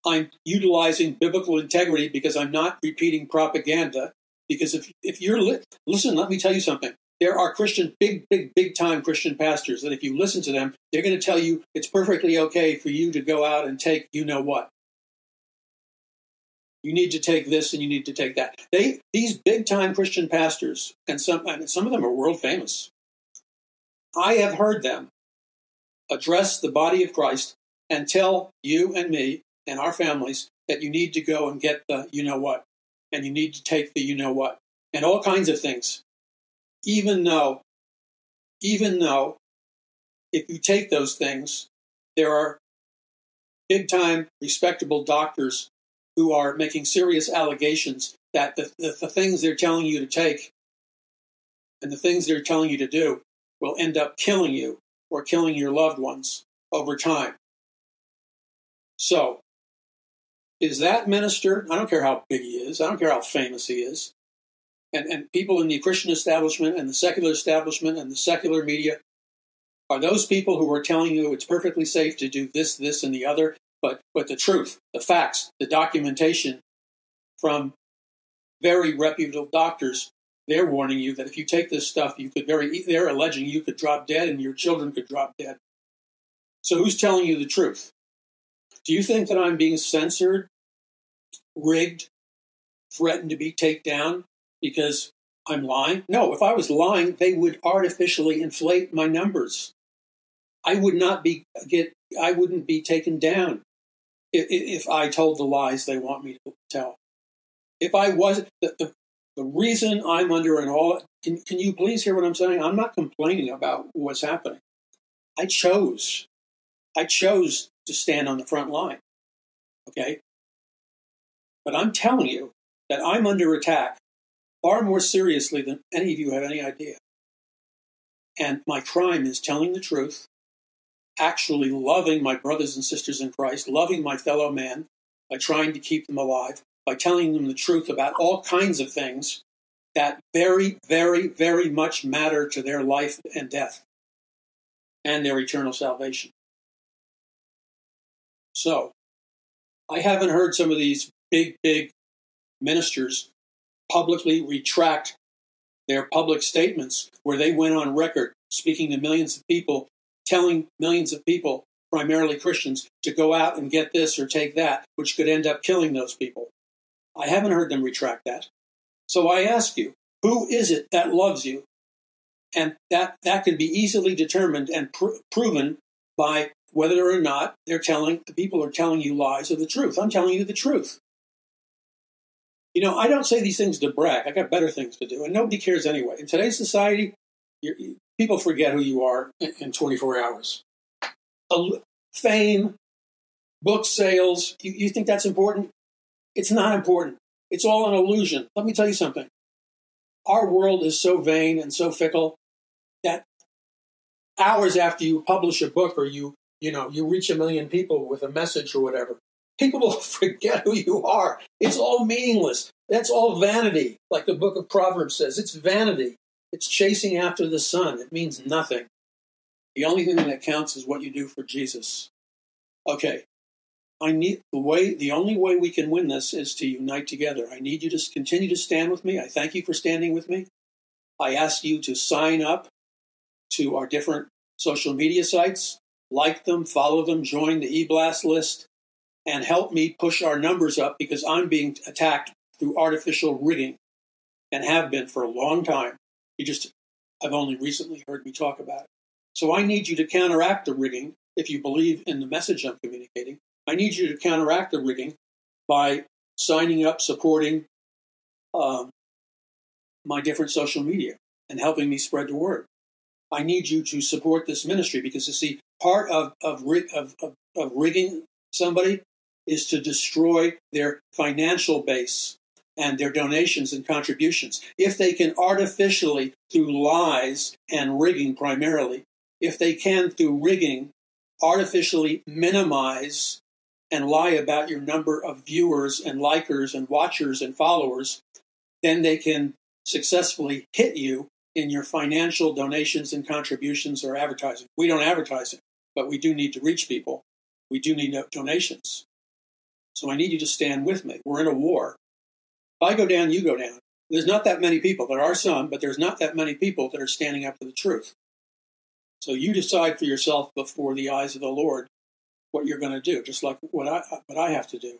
I'm utilizing biblical integrity because I'm not repeating propaganda. Because if, if you're, li- listen, let me tell you something there are Christian, big, big, big time Christian pastors that if you listen to them, they're going to tell you it's perfectly okay for you to go out and take you know what. You need to take this and you need to take that. They these big time Christian pastors, and some and some of them are world famous. I have heard them address the body of Christ and tell you and me and our families that you need to go and get the you know what, and you need to take the you know what, and all kinds of things even though, even though if you take those things, there are big time respectable doctors who are making serious allegations that the, the, the, things they're telling you to take and the things they're telling you to do will end up killing you or killing your loved ones over time. So, is that minister, I don't care how big he is, I don't care how famous he is, and, and people in the Christian establishment and the secular establishment and the secular media are those people who are telling you it's perfectly safe to do this, this, and the other. But, but the truth, the facts, the documentation from very reputable doctors, they're warning you that if you take this stuff, you could very, they're alleging you could drop dead and your children could drop dead. So who's telling you the truth? Do you think that I'm being censored, rigged, threatened to be taken down because I'm lying? No, if I was lying, they would artificially inflate my numbers. I would not be get I wouldn't be taken down if, if I told the lies they want me to tell. If I was the, the, the reason I'm under an all can, can you please hear what I'm saying? I'm not complaining about what's happening. I chose. I chose to stand on the front line. Okay? But I'm telling you that I'm under attack far more seriously than any of you have any idea. And my crime is telling the truth, actually loving my brothers and sisters in Christ, loving my fellow man by trying to keep them alive, by telling them the truth about all kinds of things that very, very, very much matter to their life and death and their eternal salvation. So, I haven't heard some of these big, big ministers publicly retract their public statements where they went on record speaking to millions of people, telling millions of people, primarily Christians, to go out and get this or take that, which could end up killing those people. I haven't heard them retract that. So I ask you, who is it that loves you? And that, that can be easily determined and pr- proven by whether or not they're telling the people are telling you lies or the truth. I'm telling you the truth. You know, I don't say these things to brag. I got better things to do, and nobody cares anyway. In today's society, people forget who you are in, in 24 hours. fame, book sales, you, you think that's important? It's not important. It's all an illusion. Let me tell you something. Our world is so vain and so fickle that hours after you publish a book or you you know you reach a million people with a message or whatever People will forget who you are. It's all meaningless. That's all vanity, like the book of Proverbs says. It's vanity. It's chasing after the sun. It means nothing. The only thing that counts is what you do for Jesus. Okay. I need the way the only way we can win this is to unite together. I need you to continue to stand with me. I thank you for standing with me. I ask you to sign up to our different social media sites, like them, follow them, join the eBlast list, and help me push our numbers up because I'm being attacked through artificial rigging and have been for a long time. You just have only recently heard me talk about it. So I need you to counteract the rigging if you believe in the message I'm communicating. I need you to counteract the rigging by signing up, supporting um, my different social media, and helping me spread the word. I need you to support this ministry because you see, part of of, of, of, of rigging somebody is to destroy their financial base and their donations and contributions. If they can artificially, through lies and rigging primarily, if they can, through rigging, artificially minimize and lie about your number of viewers and likers and watchers and followers, then they can successfully hit you in your financial donations and contributions or advertising. We don't advertise it, but we do need to reach people. We do need donations. So I need you to stand with me. We're in a war. If I go down, you go down. There's not that many people. There are some, but there's not that many people that are standing up for the truth. So you decide for yourself before the eyes of the Lord what you're going to do, just like what I what I have to do.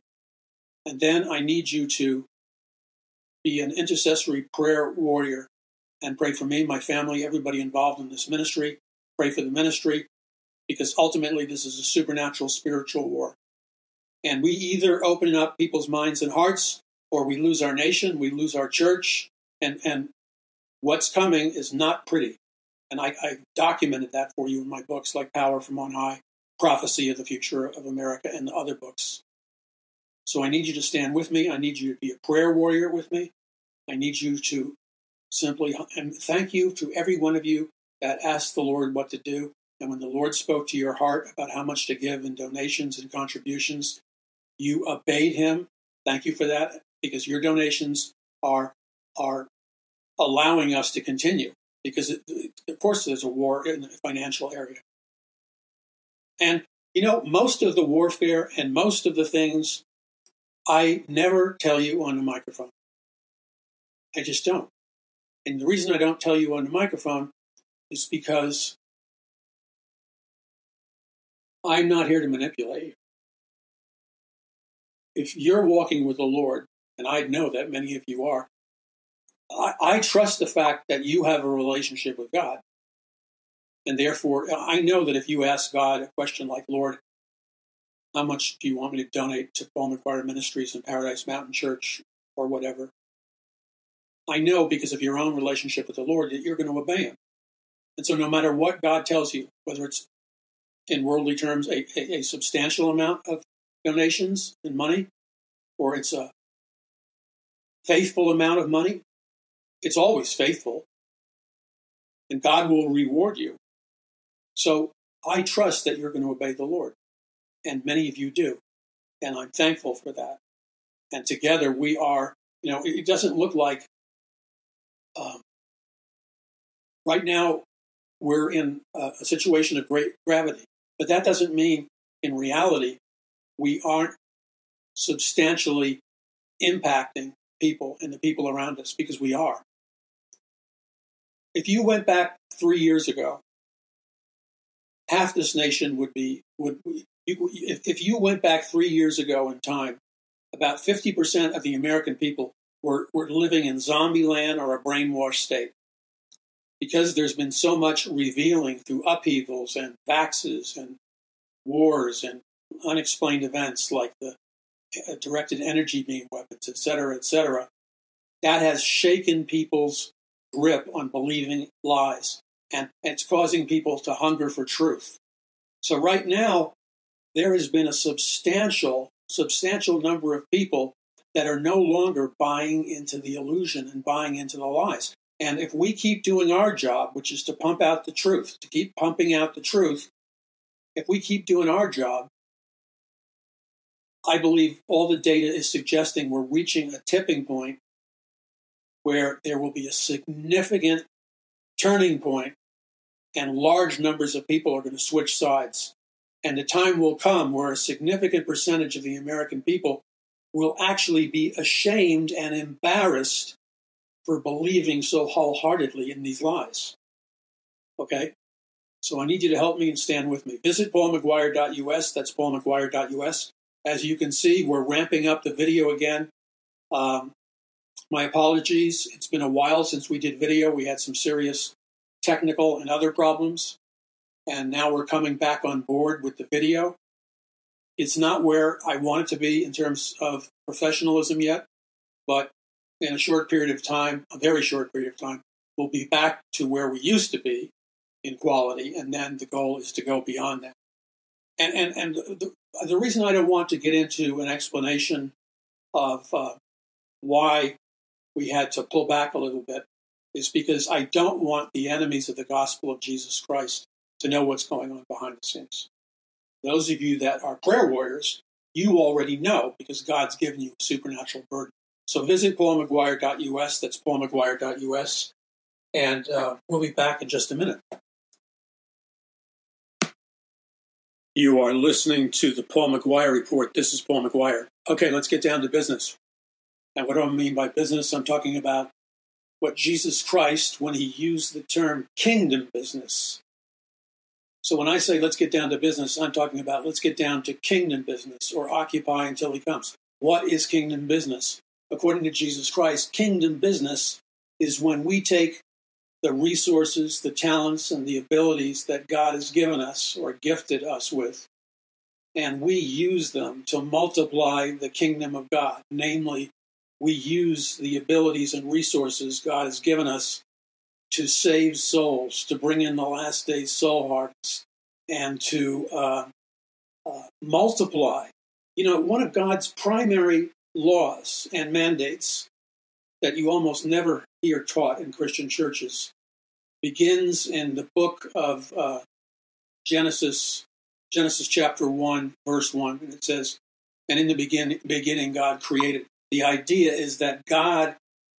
And then I need you to be an intercessory prayer warrior and pray for me, my family, everybody involved in this ministry. Pray for the ministry because ultimately this is a supernatural spiritual war. And we either open up people's minds and hearts or we lose our nation, we lose our church, and, and what's coming is not pretty. And I, I documented that for you in my books like Power from On High, Prophecy of the Future of America, and the other books. So I need you to stand with me. I need you to be a prayer warrior with me. I need you to simply, and thank you to every one of you that asked the Lord what to do. And when the Lord spoke to your heart about how much to give in donations and contributions, you obeyed Him. Thank you for that because your donations are are allowing us to continue because it, of course there's a war in the financial area. And you know most of the warfare and most of the things i never tell you on the microphone. I just don't. And the reason i don't tell you on the microphone is because i'm not here to manipulate you if you're walking with the lord and I know that many of you are, I, I trust the fact that you have a relationship with God. And therefore, I know that if you ask God a question like, Lord, how much do you want me to donate to Paul McGuire Ministries and Paradise Mountain Church or whatever? I know because of your own relationship with the Lord that you're going to obey Him. And so, no matter what God tells you, whether it's in worldly terms a, a, a substantial amount of donations and money, or it's a faithful amount of money, it's always faithful. And God will reward you. So I trust that you're going to obey the Lord. And many of you do. And I'm thankful for that. And together we are, you know, it doesn't look like um, right now we're in a, a situation of great gravity. But that doesn't mean in reality we aren't substantially impacting people and the people around us because we are. If you went back three years ago, half this nation would be would if, if you went back three years ago in time, about fifty percent of the American people were, were living in zombie land or a brainwashed state. Because there's been so much revealing through upheavals and vaxes and wars and unexplained events like the uh, directed energy beam weapons, et cetera, et cetera, that has shaken people's grip on believing lies. And it's causing people to hunger for truth. So right now, there has been a substantial, substantial number of people that are no longer buying into the illusion and buying into the lies. And if we keep doing our job, which is to pump out the truth, to keep pumping out the truth, if we keep doing our job, I believe all the data is suggesting we're reaching a tipping point where there will be a significant turning point and large numbers of people are going to switch sides. And the time will come where a significant percentage of the American people will actually be ashamed and embarrassed for believing so wholeheartedly in these lies. Okay? So I need you to help me and stand with me. Visit paulmcguire.us. That's paulmcguire.us. As you can see, we're ramping up the video again. Um, my apologies. It's been a while since we did video. We had some serious technical and other problems. And now we're coming back on board with the video. It's not where I want it to be in terms of professionalism yet, but in a short period of time, a very short period of time, we'll be back to where we used to be in quality. And then the goal is to go beyond that. And, and, and the, the reason I don't want to get into an explanation of uh, why we had to pull back a little bit is because I don't want the enemies of the gospel of Jesus Christ to know what's going on behind the scenes. Those of you that are prayer warriors, you already know because God's given you a supernatural burden. So visit paulmcguire.us, that's paulmcguire.us, and uh, we'll be back in just a minute. You are listening to the Paul McGuire Report. This is Paul McGuire. Okay, let's get down to business. And what do I mean by business? I'm talking about what Jesus Christ, when he used the term kingdom business. So when I say let's get down to business, I'm talking about let's get down to kingdom business or occupy until he comes. What is kingdom business? According to Jesus Christ, kingdom business is when we take the resources, the talents, and the abilities that God has given us or gifted us with. And we use them to multiply the kingdom of God. Namely, we use the abilities and resources God has given us to save souls, to bring in the last days soul harvest, and to uh, uh, multiply. You know, one of God's primary laws and mandates that you almost never hear taught in Christian churches begins in the book of uh, Genesis, Genesis chapter 1, verse 1. And it says, And in the begin- beginning, God created. The idea is that God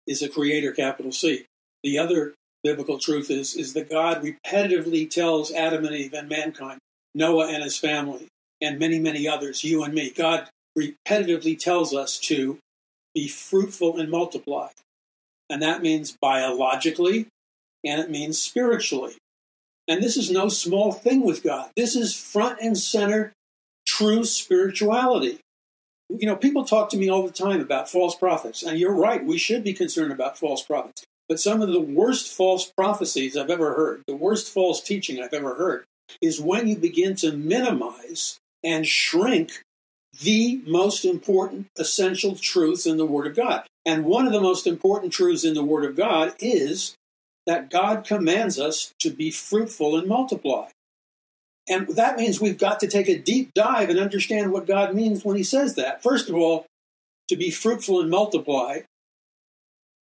is a creator, capital C. The other biblical truth is, is that God repetitively tells Adam and Eve and mankind, Noah and his family, and many, many others, you and me, God repetitively tells us to be fruitful and multiply. And that means biologically, and it means spiritually. And this is no small thing with God. This is front and center true spirituality. You know, people talk to me all the time about false prophets, and you're right, we should be concerned about false prophets. But some of the worst false prophecies I've ever heard, the worst false teaching I've ever heard, is when you begin to minimize and shrink the most important essential truths in the Word of God. And one of the most important truths in the Word of God is that God commands us to be fruitful and multiply. And that means we've got to take a deep dive and understand what God means when He says that. First of all, to be fruitful and multiply,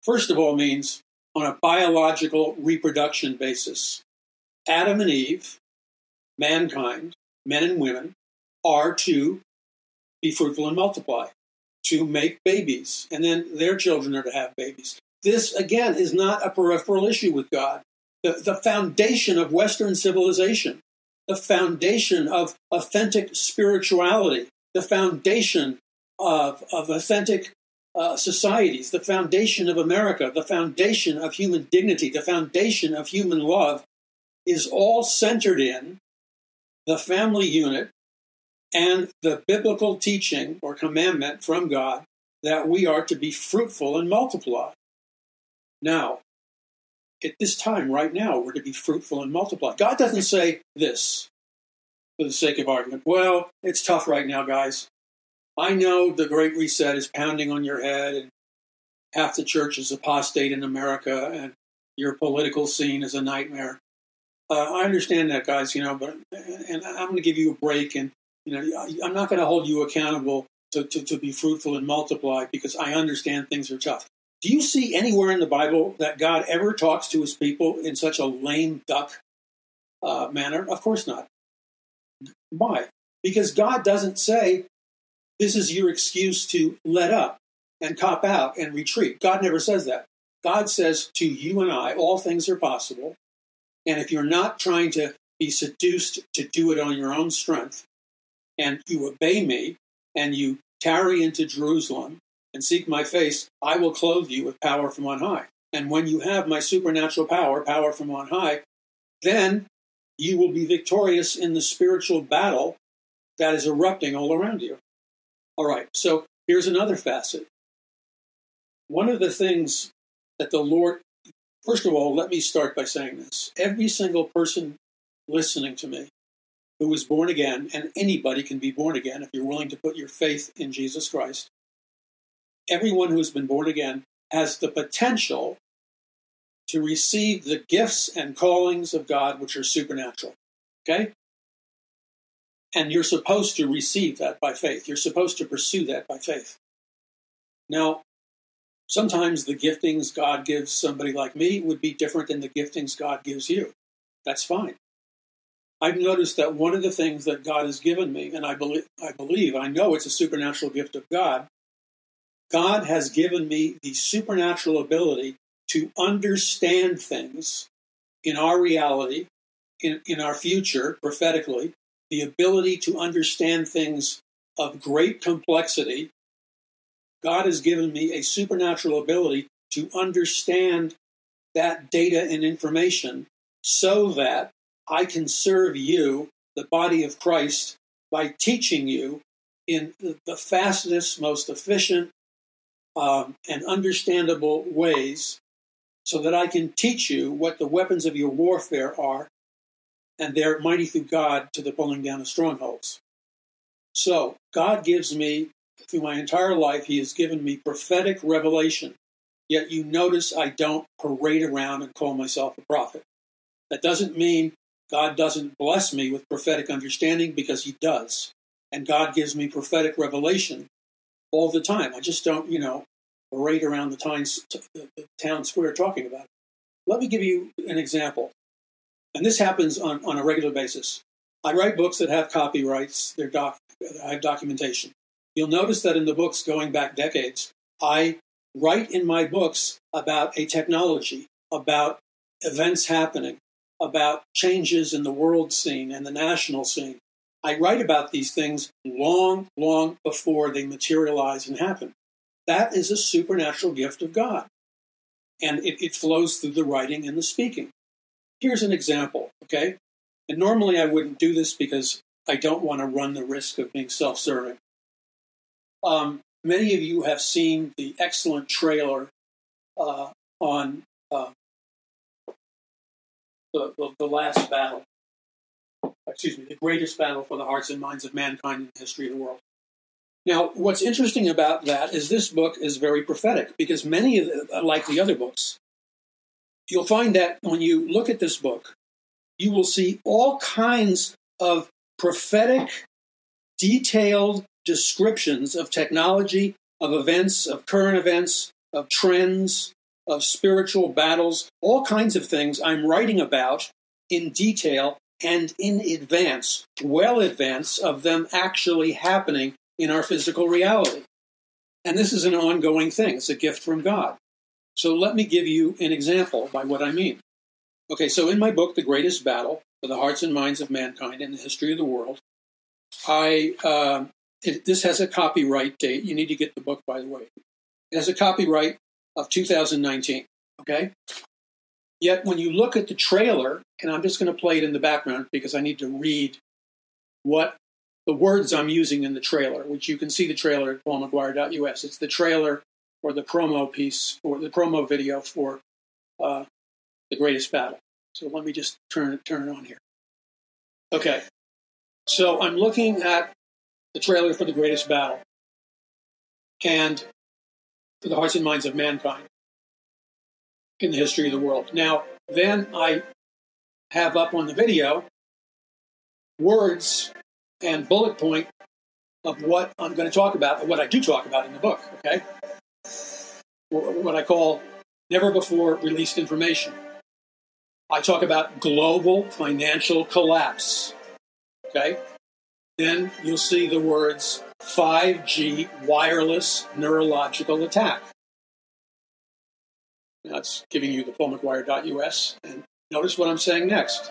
first of all, means on a biological reproduction basis. Adam and Eve, mankind, men and women, are to be fruitful and multiply, to make babies, and then their children are to have babies. This, again, is not a peripheral issue with God. The, the foundation of Western civilization, the foundation of authentic spirituality, the foundation of, of authentic uh, societies, the foundation of America, the foundation of human dignity, the foundation of human love is all centered in the family unit and the biblical teaching or commandment from God that we are to be fruitful and multiply. Now, at this time, right now, we're to be fruitful and multiply. God doesn't say this for the sake of argument. Well, it's tough right now, guys. I know the Great Reset is pounding on your head, and half the church is apostate in America, and your political scene is a nightmare. Uh, I understand that, guys. You know, but and I'm going to give you a break, and you know, I'm not going to hold you accountable to, to, to be fruitful and multiply because I understand things are tough. Do you see anywhere in the Bible that God ever talks to his people in such a lame duck uh, manner? Of course not. Why? Because God doesn't say, this is your excuse to let up and cop out and retreat. God never says that. God says to you and I, all things are possible. And if you're not trying to be seduced to do it on your own strength, and you obey me, and you tarry into Jerusalem and seek my face, I will clothe you with power from on high. And when you have my supernatural power, power from on high, then you will be victorious in the spiritual battle that is erupting all around you. All right, so here's another facet. One of the things that the Lord, first of all, let me start by saying this. Every single person listening to me who is born again, and anybody can be born again if you're willing to put your faith in Jesus Christ, everyone who has been born again has the potential to receive the gifts and callings of God which are supernatural. Okay? And you're supposed to receive that by faith. You're supposed to pursue that by faith. Now, sometimes the giftings God gives somebody like me would be different than the giftings God gives you. That's fine. I've noticed that one of the things that God has given me, and I believe, I believe, I know it's a supernatural gift of God, God has given me the supernatural ability to understand things in our reality, in, in our future, prophetically, the ability to understand things of great complexity. God has given me a supernatural ability to understand that data and information so that I can serve you, the body of Christ, by teaching you in the fastest, most efficient, um, and understandable ways so that I can teach you what the weapons of your warfare are, and they're mighty through God to the pulling down of strongholds. So, God gives me, through my entire life, He has given me prophetic revelation. Yet you notice I don't parade around and call myself a prophet. That doesn't mean God doesn't bless me with prophetic understanding because He does. And God gives me prophetic revelation all the time. I just don't, you know, parade around the town, square talking about it. Let me give you an example. And this happens on, on a regular basis. I write books that have copyrights, they're doc, I have documentation. You'll notice that in the books going back decades, I write in my books about a technology, about events happening, about changes in the world scene and the national scene. I write about these things long, long before they materialize and happen. That is a supernatural gift of God. And it, it flows through the writing and the speaking. Here's an example, okay? And normally I wouldn't do this because I don't want to run the risk of being self serving. Um, many of you have seen the excellent trailer uh, on uh, the, the, the, last battle. Excuse me, the greatest battle for the hearts and minds of mankind in the history of the world. Now, what's interesting about that is this book is very prophetic because many of the, uh, like the other books, you'll find that when you look at this book, you will see all kinds of prophetic, detailed descriptions of technology, of events, of current events, of trends, of spiritual battles, all kinds of things I'm writing about in detail and in advance, well advance of them actually happening in our physical reality. And this is an ongoing thing, it's a gift from God. So let me give you an example by what I mean. Okay, so in my book, The Greatest Battle for the Hearts and Minds of Mankind in the History of the World, I uh, it, this has a copyright date. You need to get the book, by the way. It has a copyright of 2019. Okay? Yet when you look at the trailer, and I'm just going to play it in the background because I need to read what the words I'm using in the trailer, which you can see the trailer at paulmcguire.us. It's the trailer or the promo piece or the promo video for uh, the greatest battle. So let me just turn it turn it on here. Okay, so I'm looking at the trailer for the greatest battle and for the hearts and minds of mankind in the history of the world. Now, then I have up on the video words and bullet point of what I'm going to talk about, what I do talk about in the book, okay? What I call never before released information. I talk about global financial collapse, okay? Then you'll see the words 5G wireless neurological attack. That's giving you the paulmcguire.us. And notice what I'm saying next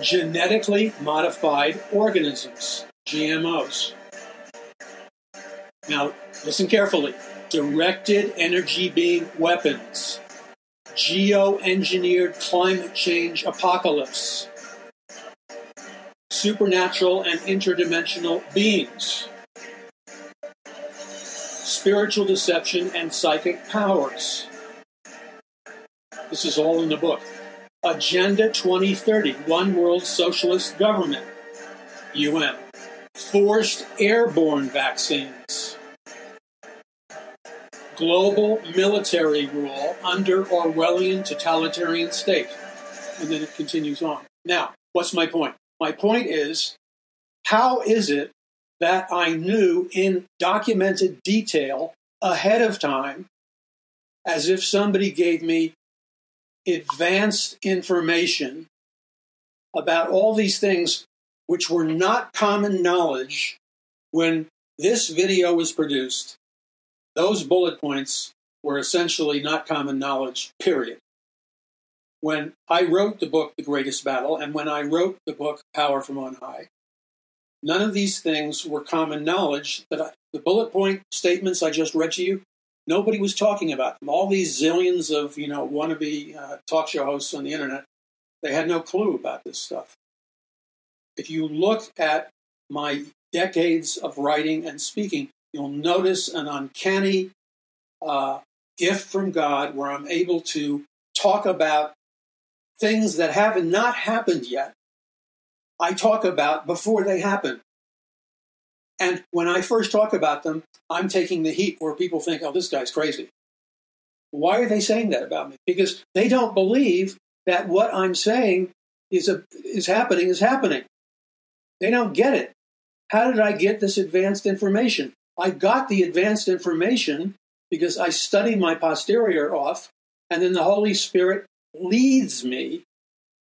genetically modified organisms. GMOs. Now, listen carefully. Directed energy beam weapons, geo-engineered climate change apocalypse, supernatural and interdimensional beings, spiritual deception and psychic powers. This is all in the book. Agenda 2030, One World Socialist Government, UN. Forced airborne vaccines. Global military rule under Orwellian totalitarian state. And then it continues on. Now, what's my point? My point is, how is it that I knew in documented detail ahead of time, as if somebody gave me advanced information about all these things which were not common knowledge when this video was produced. Those bullet points were essentially not common knowledge, period when I wrote the book, The Greatest Battle, and when I wrote the book, Power from On High, none of these things were common knowledge. That I, the bullet point statements I just read to you, nobody was talking about them. All these zillions of you know wannabe uh, talk show hosts on the internet, they had no clue about this stuff. If you look at my decades of writing and speaking, you'll notice an uncanny uh, gift from God where I'm able to talk about things that have not happened yet, I talk about before they happen. And when I first talk about them, I'm taking the heat where people think, oh, this guy's crazy. Why are they saying that about me? Because they don't believe that what I'm saying is, a, is happening is happening. They don't get it. How did I get this advanced information? I got the advanced information because I study my posterior off, and then the Holy Spirit leads me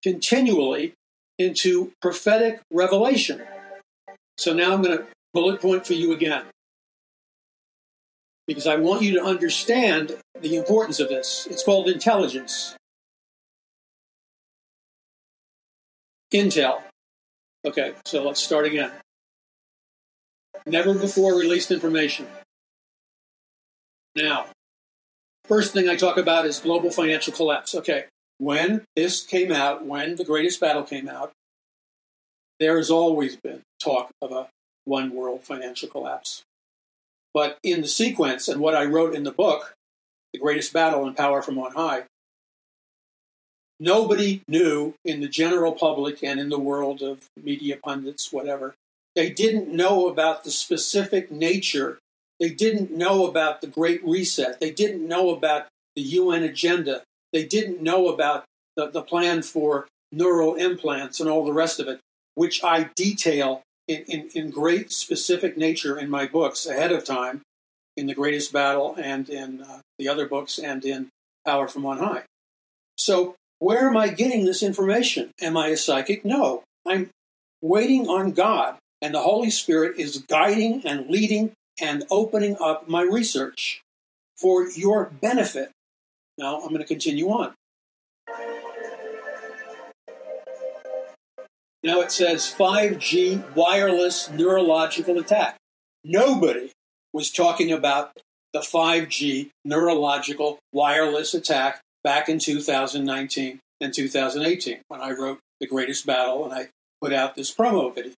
continually into prophetic revelation. So now I'm going to bullet point for you again. Because I want you to understand the importance of this. It's called intelligence. Intel. Okay, so let's start again. Never before released information. Now, first thing I talk about is global financial collapse. Okay, when this came out, when The Greatest Battle came out, there has always been talk of a one world financial collapse. But in the sequence and what I wrote in the book, The Greatest Battle and Power from On High, nobody knew in the general public and in the world of media pundits, whatever, they didn't know about the specific nature. They didn't know about the Great Reset. They didn't know about the UN agenda. They didn't know about the, the plan for neural implants and all the rest of it, which I detail in, in, in great specific nature in my books ahead of time, in The Greatest Battle and in uh, the other books and in Power from On High. So, where am I getting this information? Am I a psychic? No. I'm waiting on God, and the Holy Spirit is guiding and leading and opening up my research for your benefit. Now I'm going to continue on. Now it says 5G wireless neurological attack. Nobody was talking about the 5G neurological wireless attack back in 2019 and 2018 when I wrote The Greatest Battle and I put out this promo video.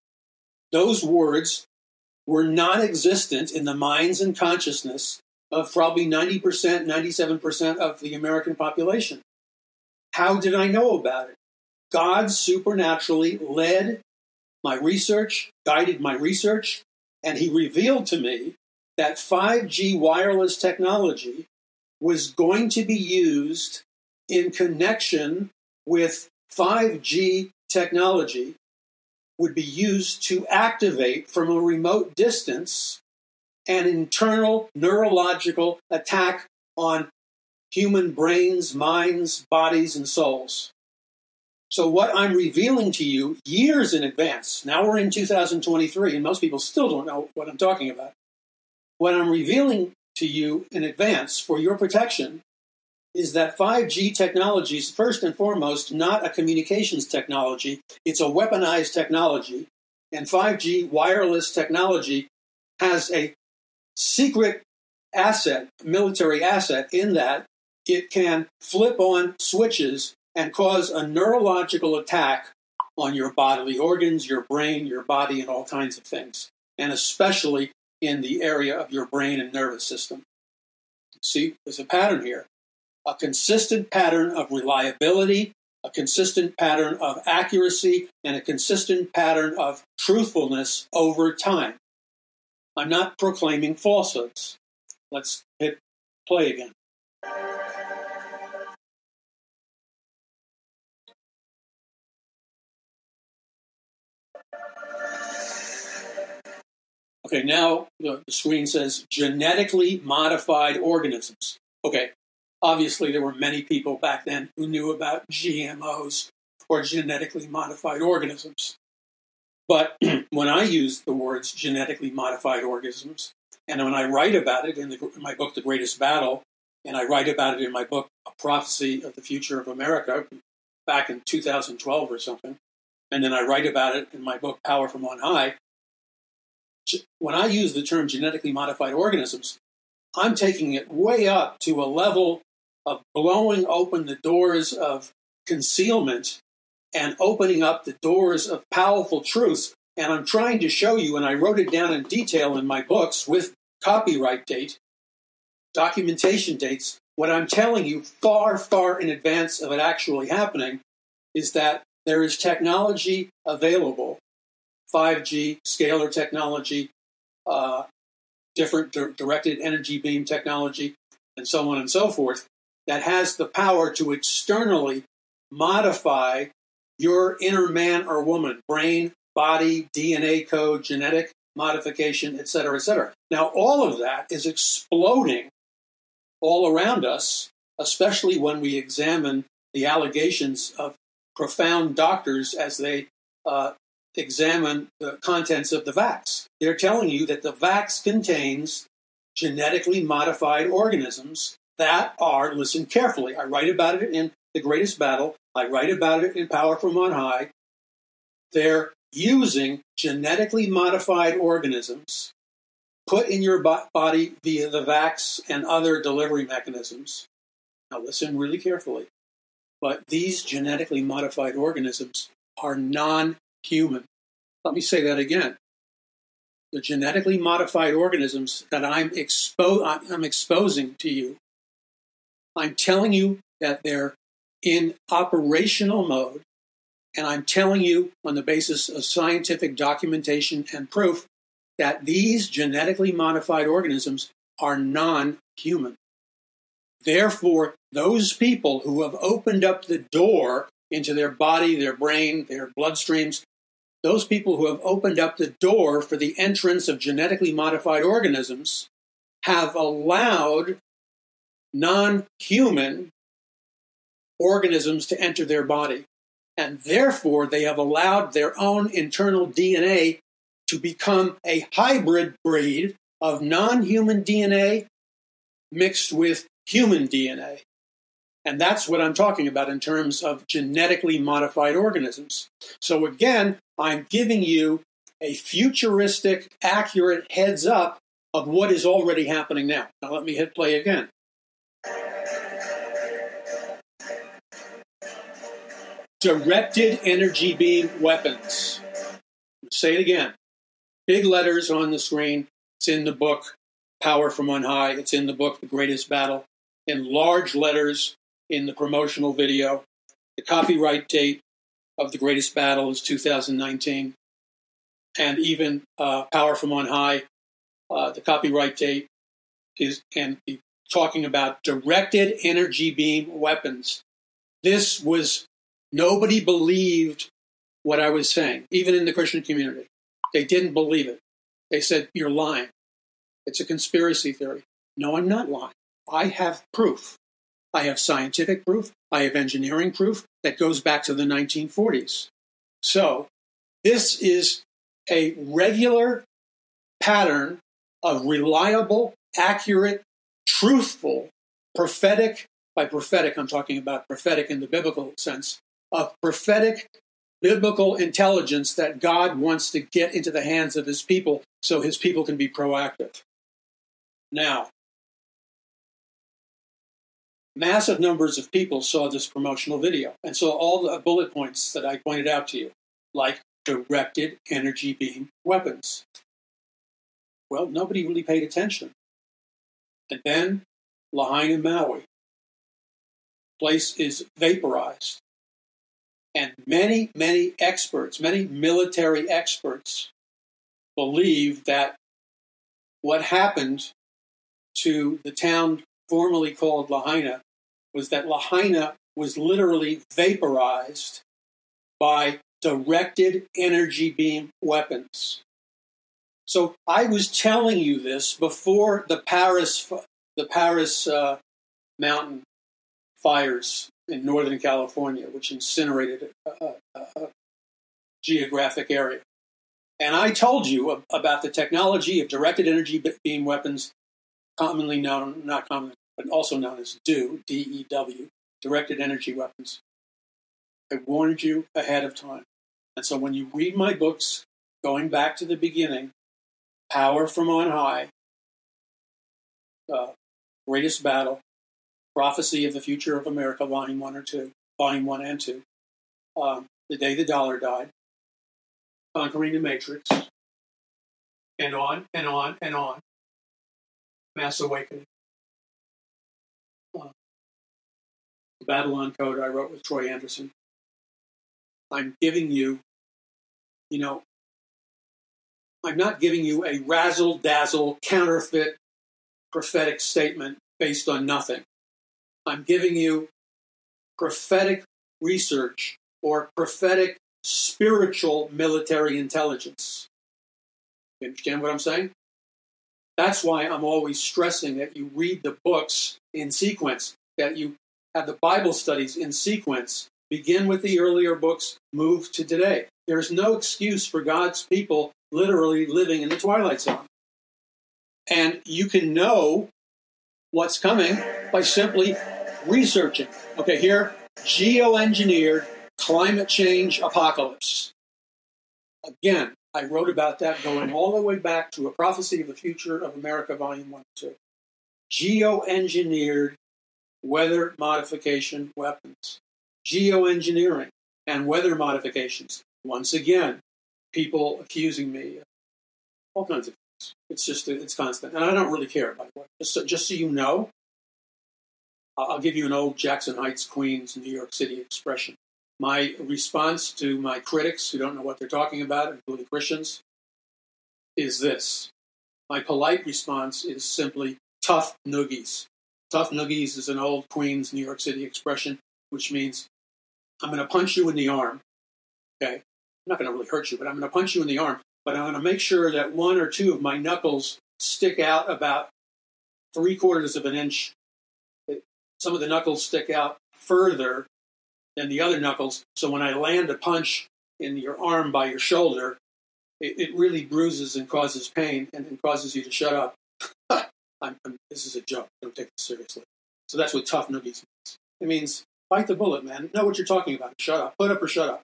Those words were non existent in the minds and consciousness of probably 90%, 97% of the American population. How did I know about it? God supernaturally led my research, guided my research, and He revealed to me that 5G wireless technology was going to be used in connection with 5G technology would be used to activate from a remote distance an internal neurological attack on human brains, minds, bodies, and souls. So, what I'm revealing to you years in advance, now we're in 2023, and most people still don't know what I'm talking about. What I'm revealing to you in advance for your protection is that 5G technology is first and foremost not a communications technology, it's a weaponized technology. And 5G wireless technology has a secret asset, military asset, in that it can flip on switches and cause a neurological attack on your bodily organs, your brain, your body, and all kinds of things, and especially in the area of your brain and nervous system. See, there's a pattern here a consistent pattern of reliability, a consistent pattern of accuracy, and a consistent pattern of truthfulness over time. I'm not proclaiming falsehoods. Let's hit play again. Okay, now the, screen says genetically modified organisms. Okay, obviously there were many people back then who knew about GMOs or genetically modified organisms. But when I use the words genetically modified organisms, and when I write about it in, the, in my book, The Greatest Battle, and I write about it in my book, A Prophecy of the Future of America, back in 2012 or something, and then I write about it in my book, Power from On High, when I use the term genetically modified organisms, I'm taking it way up to a level of blowing open the doors of concealment and opening up the doors of powerful truths. And I'm trying to show you, and I wrote it down in detail in my books with copyright date, documentation dates. What I'm telling you far, far in advance of it actually happening is that there is technology available 5G, scalar technology, uh, different di- directed energy beam technology, and so on and so forth, that has the power to externally modify your inner man or woman, brain, body, DNA code, genetic modification, et cetera, et cetera. Now, all of that is exploding all around us, especially when we examine the allegations of profound doctors as they uh, examine the contents of the vax. They're telling you that the vax contains genetically modified organisms that are, listen carefully, I write about it in The Greatest Battle, I write about it in Power from On High. They're using genetically modified organisms put in your body via the vax and other delivery mechanisms. Now, listen really carefully. But these genetically modified organisms are non human. Let me say that again. The genetically modified organisms that I'm, expo- I'm exposing to you, I'm telling you that they're in operational mode, and I'm telling you on the basis of scientific documentation and proof that these genetically modified organisms are non human. Therefore, those people who have opened up the door into their body, their brain, their bloodstreams, those people who have opened up the door for the entrance of genetically modified organisms have allowed non human organisms to enter their body. And therefore, they have allowed their own internal DNA to become a hybrid breed of non human DNA mixed with human DNA. And that's what I'm talking about in terms of genetically modified organisms. So, again, I'm giving you a futuristic, accurate heads up of what is already happening now. Now, let me hit play again. Directed energy beam weapons. Say it again. Big letters on the screen. It's in the book, Power from On High. It's in the book, The Greatest Battle. In large letters, in the promotional video. The copyright date of The Greatest Battle is 2019. And even uh, Power from On High, uh, the copyright date is, and talking about directed energy beam weapons. This was, nobody believed what I was saying, even in the Christian community. They didn't believe it. They said, You're lying. It's a conspiracy theory. No, I'm not lying. I have proof. I have scientific proof. I have engineering proof that goes back to the 1940s. So, this is a regular pattern of reliable, accurate, truthful, prophetic, by prophetic, I'm talking about prophetic in the biblical sense, of prophetic biblical intelligence that God wants to get into the hands of his people so his people can be proactive. Now, massive numbers of people saw this promotional video and saw all the bullet points that I pointed out to you, like directed energy beam weapons. Well, nobody really paid attention. And then Lahaina, Maui. Place is vaporized. And many, many experts, many military experts, believe that what happened to the town formerly called Lahaina was that Lahaina was literally vaporized by directed energy beam weapons. So I was telling you this before the Paris the Paris uh, mountain fires in Northern California, which incinerated a, a, a, geographic area. And I told you about the technology of directed energy beam weapons, commonly known, not commonly, but also known as DEW, D-E-W, directed energy weapons. I warned you ahead of time. And so when you read my books, going back to the beginning, Power from on High, uh, Greatest Battle, Prophecy of the Future of America, Volume 1 or 2, Volume 1 and 2, um, The Day the Dollar Died, Conquering the Matrix, and on and on and on. Mass Awakening. The Babylon Code I wrote with Troy Anderson. I'm giving you, you know, I'm not giving you a razzle dazzle, counterfeit prophetic statement based on nothing. I'm giving you prophetic research or prophetic spiritual military intelligence. You understand what I'm saying? That's why I'm always stressing that you read the books in sequence, that you have the Bible studies in sequence. Begin with the earlier books, move to today. There's no excuse for God's people literally living in the twilight zone. And you can know what's coming by simply researching. Okay, here, geoengineered climate change apocalypse. Again, I wrote about that going all the way back to A Prophecy of the Future of America, Volume 1 and 2. Geoengineered weather modification weapons. Geoengineering and weather modifications. Once again, people accusing me of all kinds of things. It's just, it's constant. And I don't really care, by the way. Just so, just so you know, I'll give you an old Jackson Heights, Queens, New York City expression. My response to my critics who don't know what they're talking about, including Christians, is this. My polite response is simply tough noogies. Tough noogies is an old Queens, New York City expression, which means I'm going to punch you in the arm. Okay. I'm not going to really hurt you, but I'm going to punch you in the arm. But I'm going to make sure that one or two of my knuckles stick out about three quarters of an inch. Some of the knuckles stick out further than the other knuckles. So when I land a punch in your arm by your shoulder, it, it really bruises and causes pain and, and causes you to shut up. I'm, I'm, this is a joke. Don't take this seriously. So that's what tough noogies means. It means bite the bullet, man. Know what you're talking about. Shut up. Put up or shut up.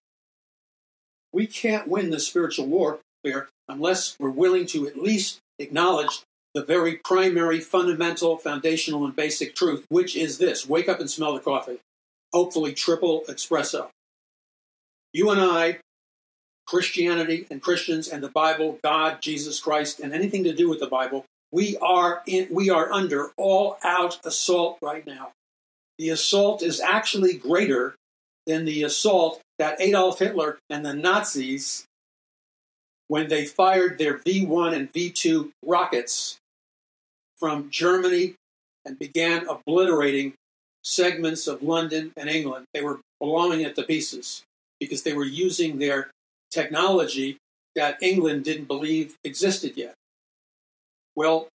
We can't win this spiritual warfare unless we're willing to at least acknowledge the very primary, fundamental, foundational, and basic truth, which is this wake up and smell the coffee hopefully triple espresso. You and I, Christianity and Christians and the Bible, God, Jesus Christ, and anything to do with the Bible, we are in, we are under all out assault right now. The assault is actually greater than the assault that Adolf Hitler and the Nazis, when they fired their V 1 and V 2 rockets from Germany and began obliterating segments of London and England. They were blowing it to pieces because they were using their technology that England didn't believe existed yet. Well,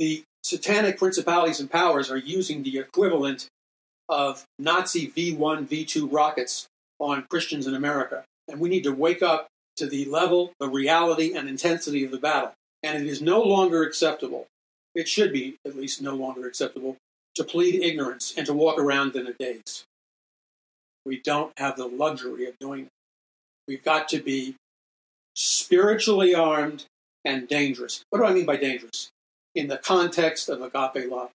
the satanic principalities and powers are using the equivalent of Nazi V 1, V 2 rockets on Christians in America. And we need to wake up to the level, the reality, and intensity of the battle. And it is no longer acceptable. It should be, at least, no longer acceptable to plead ignorance and to walk around in a daze. We don't have the luxury of doing it. We've got to be spiritually armed and dangerous. What do I mean by dangerous? In the context of agape love.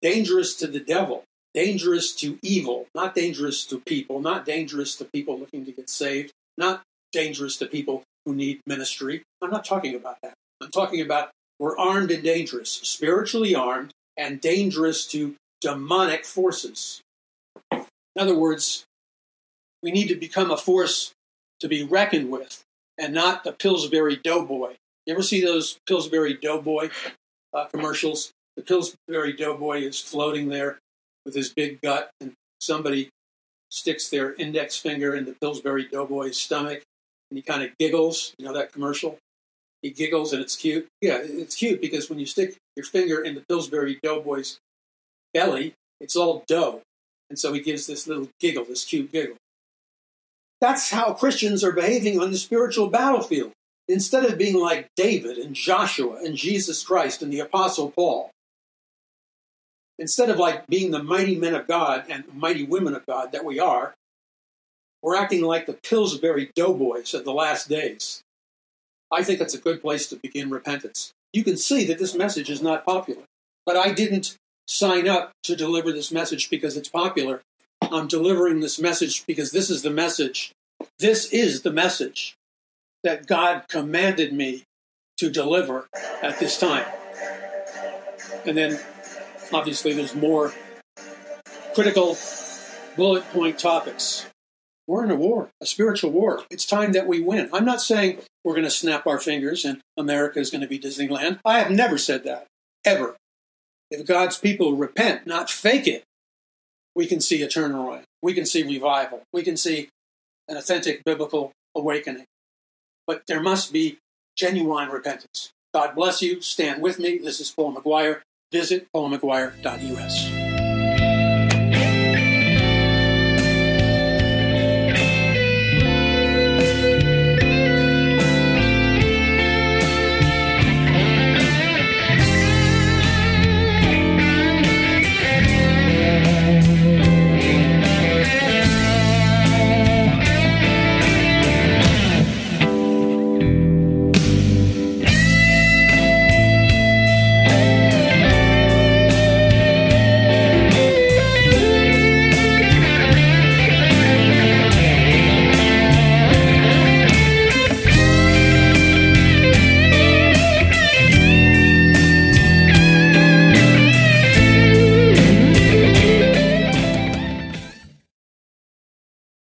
Dangerous to the devil, dangerous to evil, not dangerous to people, not dangerous to people looking to get saved, not dangerous to people who need ministry. I'm not talking about that. I'm talking about we're armed and dangerous, spiritually armed and dangerous to demonic forces. In other words, we need to become a force to be reckoned with and not the Pillsbury Doughboy. You ever see those Pillsbury Doughboy uh, commercials? The Pillsbury Doughboy is floating there with his big gut, and somebody sticks their index finger in the Pillsbury Doughboy's stomach, and he kind of giggles. You know that commercial? He giggles, and it's cute. Yeah, it's cute because when you stick your finger in the Pillsbury Doughboy's belly, it's all dough. And so he gives this little giggle, this cute giggle. That's how Christians are behaving on the spiritual battlefield. Instead of being like David and Joshua and Jesus Christ and the Apostle Paul, instead of like being the mighty men of God and mighty women of God that we are, we're acting like the Pillsbury doughboys of the last days. I think that's a good place to begin repentance. You can see that this message is not popular, but I didn't sign up to deliver this message because it's popular. I'm delivering this message because this is the message. This is the message that God commanded me to deliver at this time. And then, obviously, there's more critical bullet point topics. We're in a war, a spiritual war. It's time that we win. I'm not saying we're going to snap our fingers and America is going to be Disneyland. I have never said that, ever. If God's people repent, not fake it, we can see a turnaround. We can see revival. We can see an authentic biblical awakening. But there must be genuine repentance. God bless you. Stand with me. This is Paul McGuire. Visit paulmcguire.us.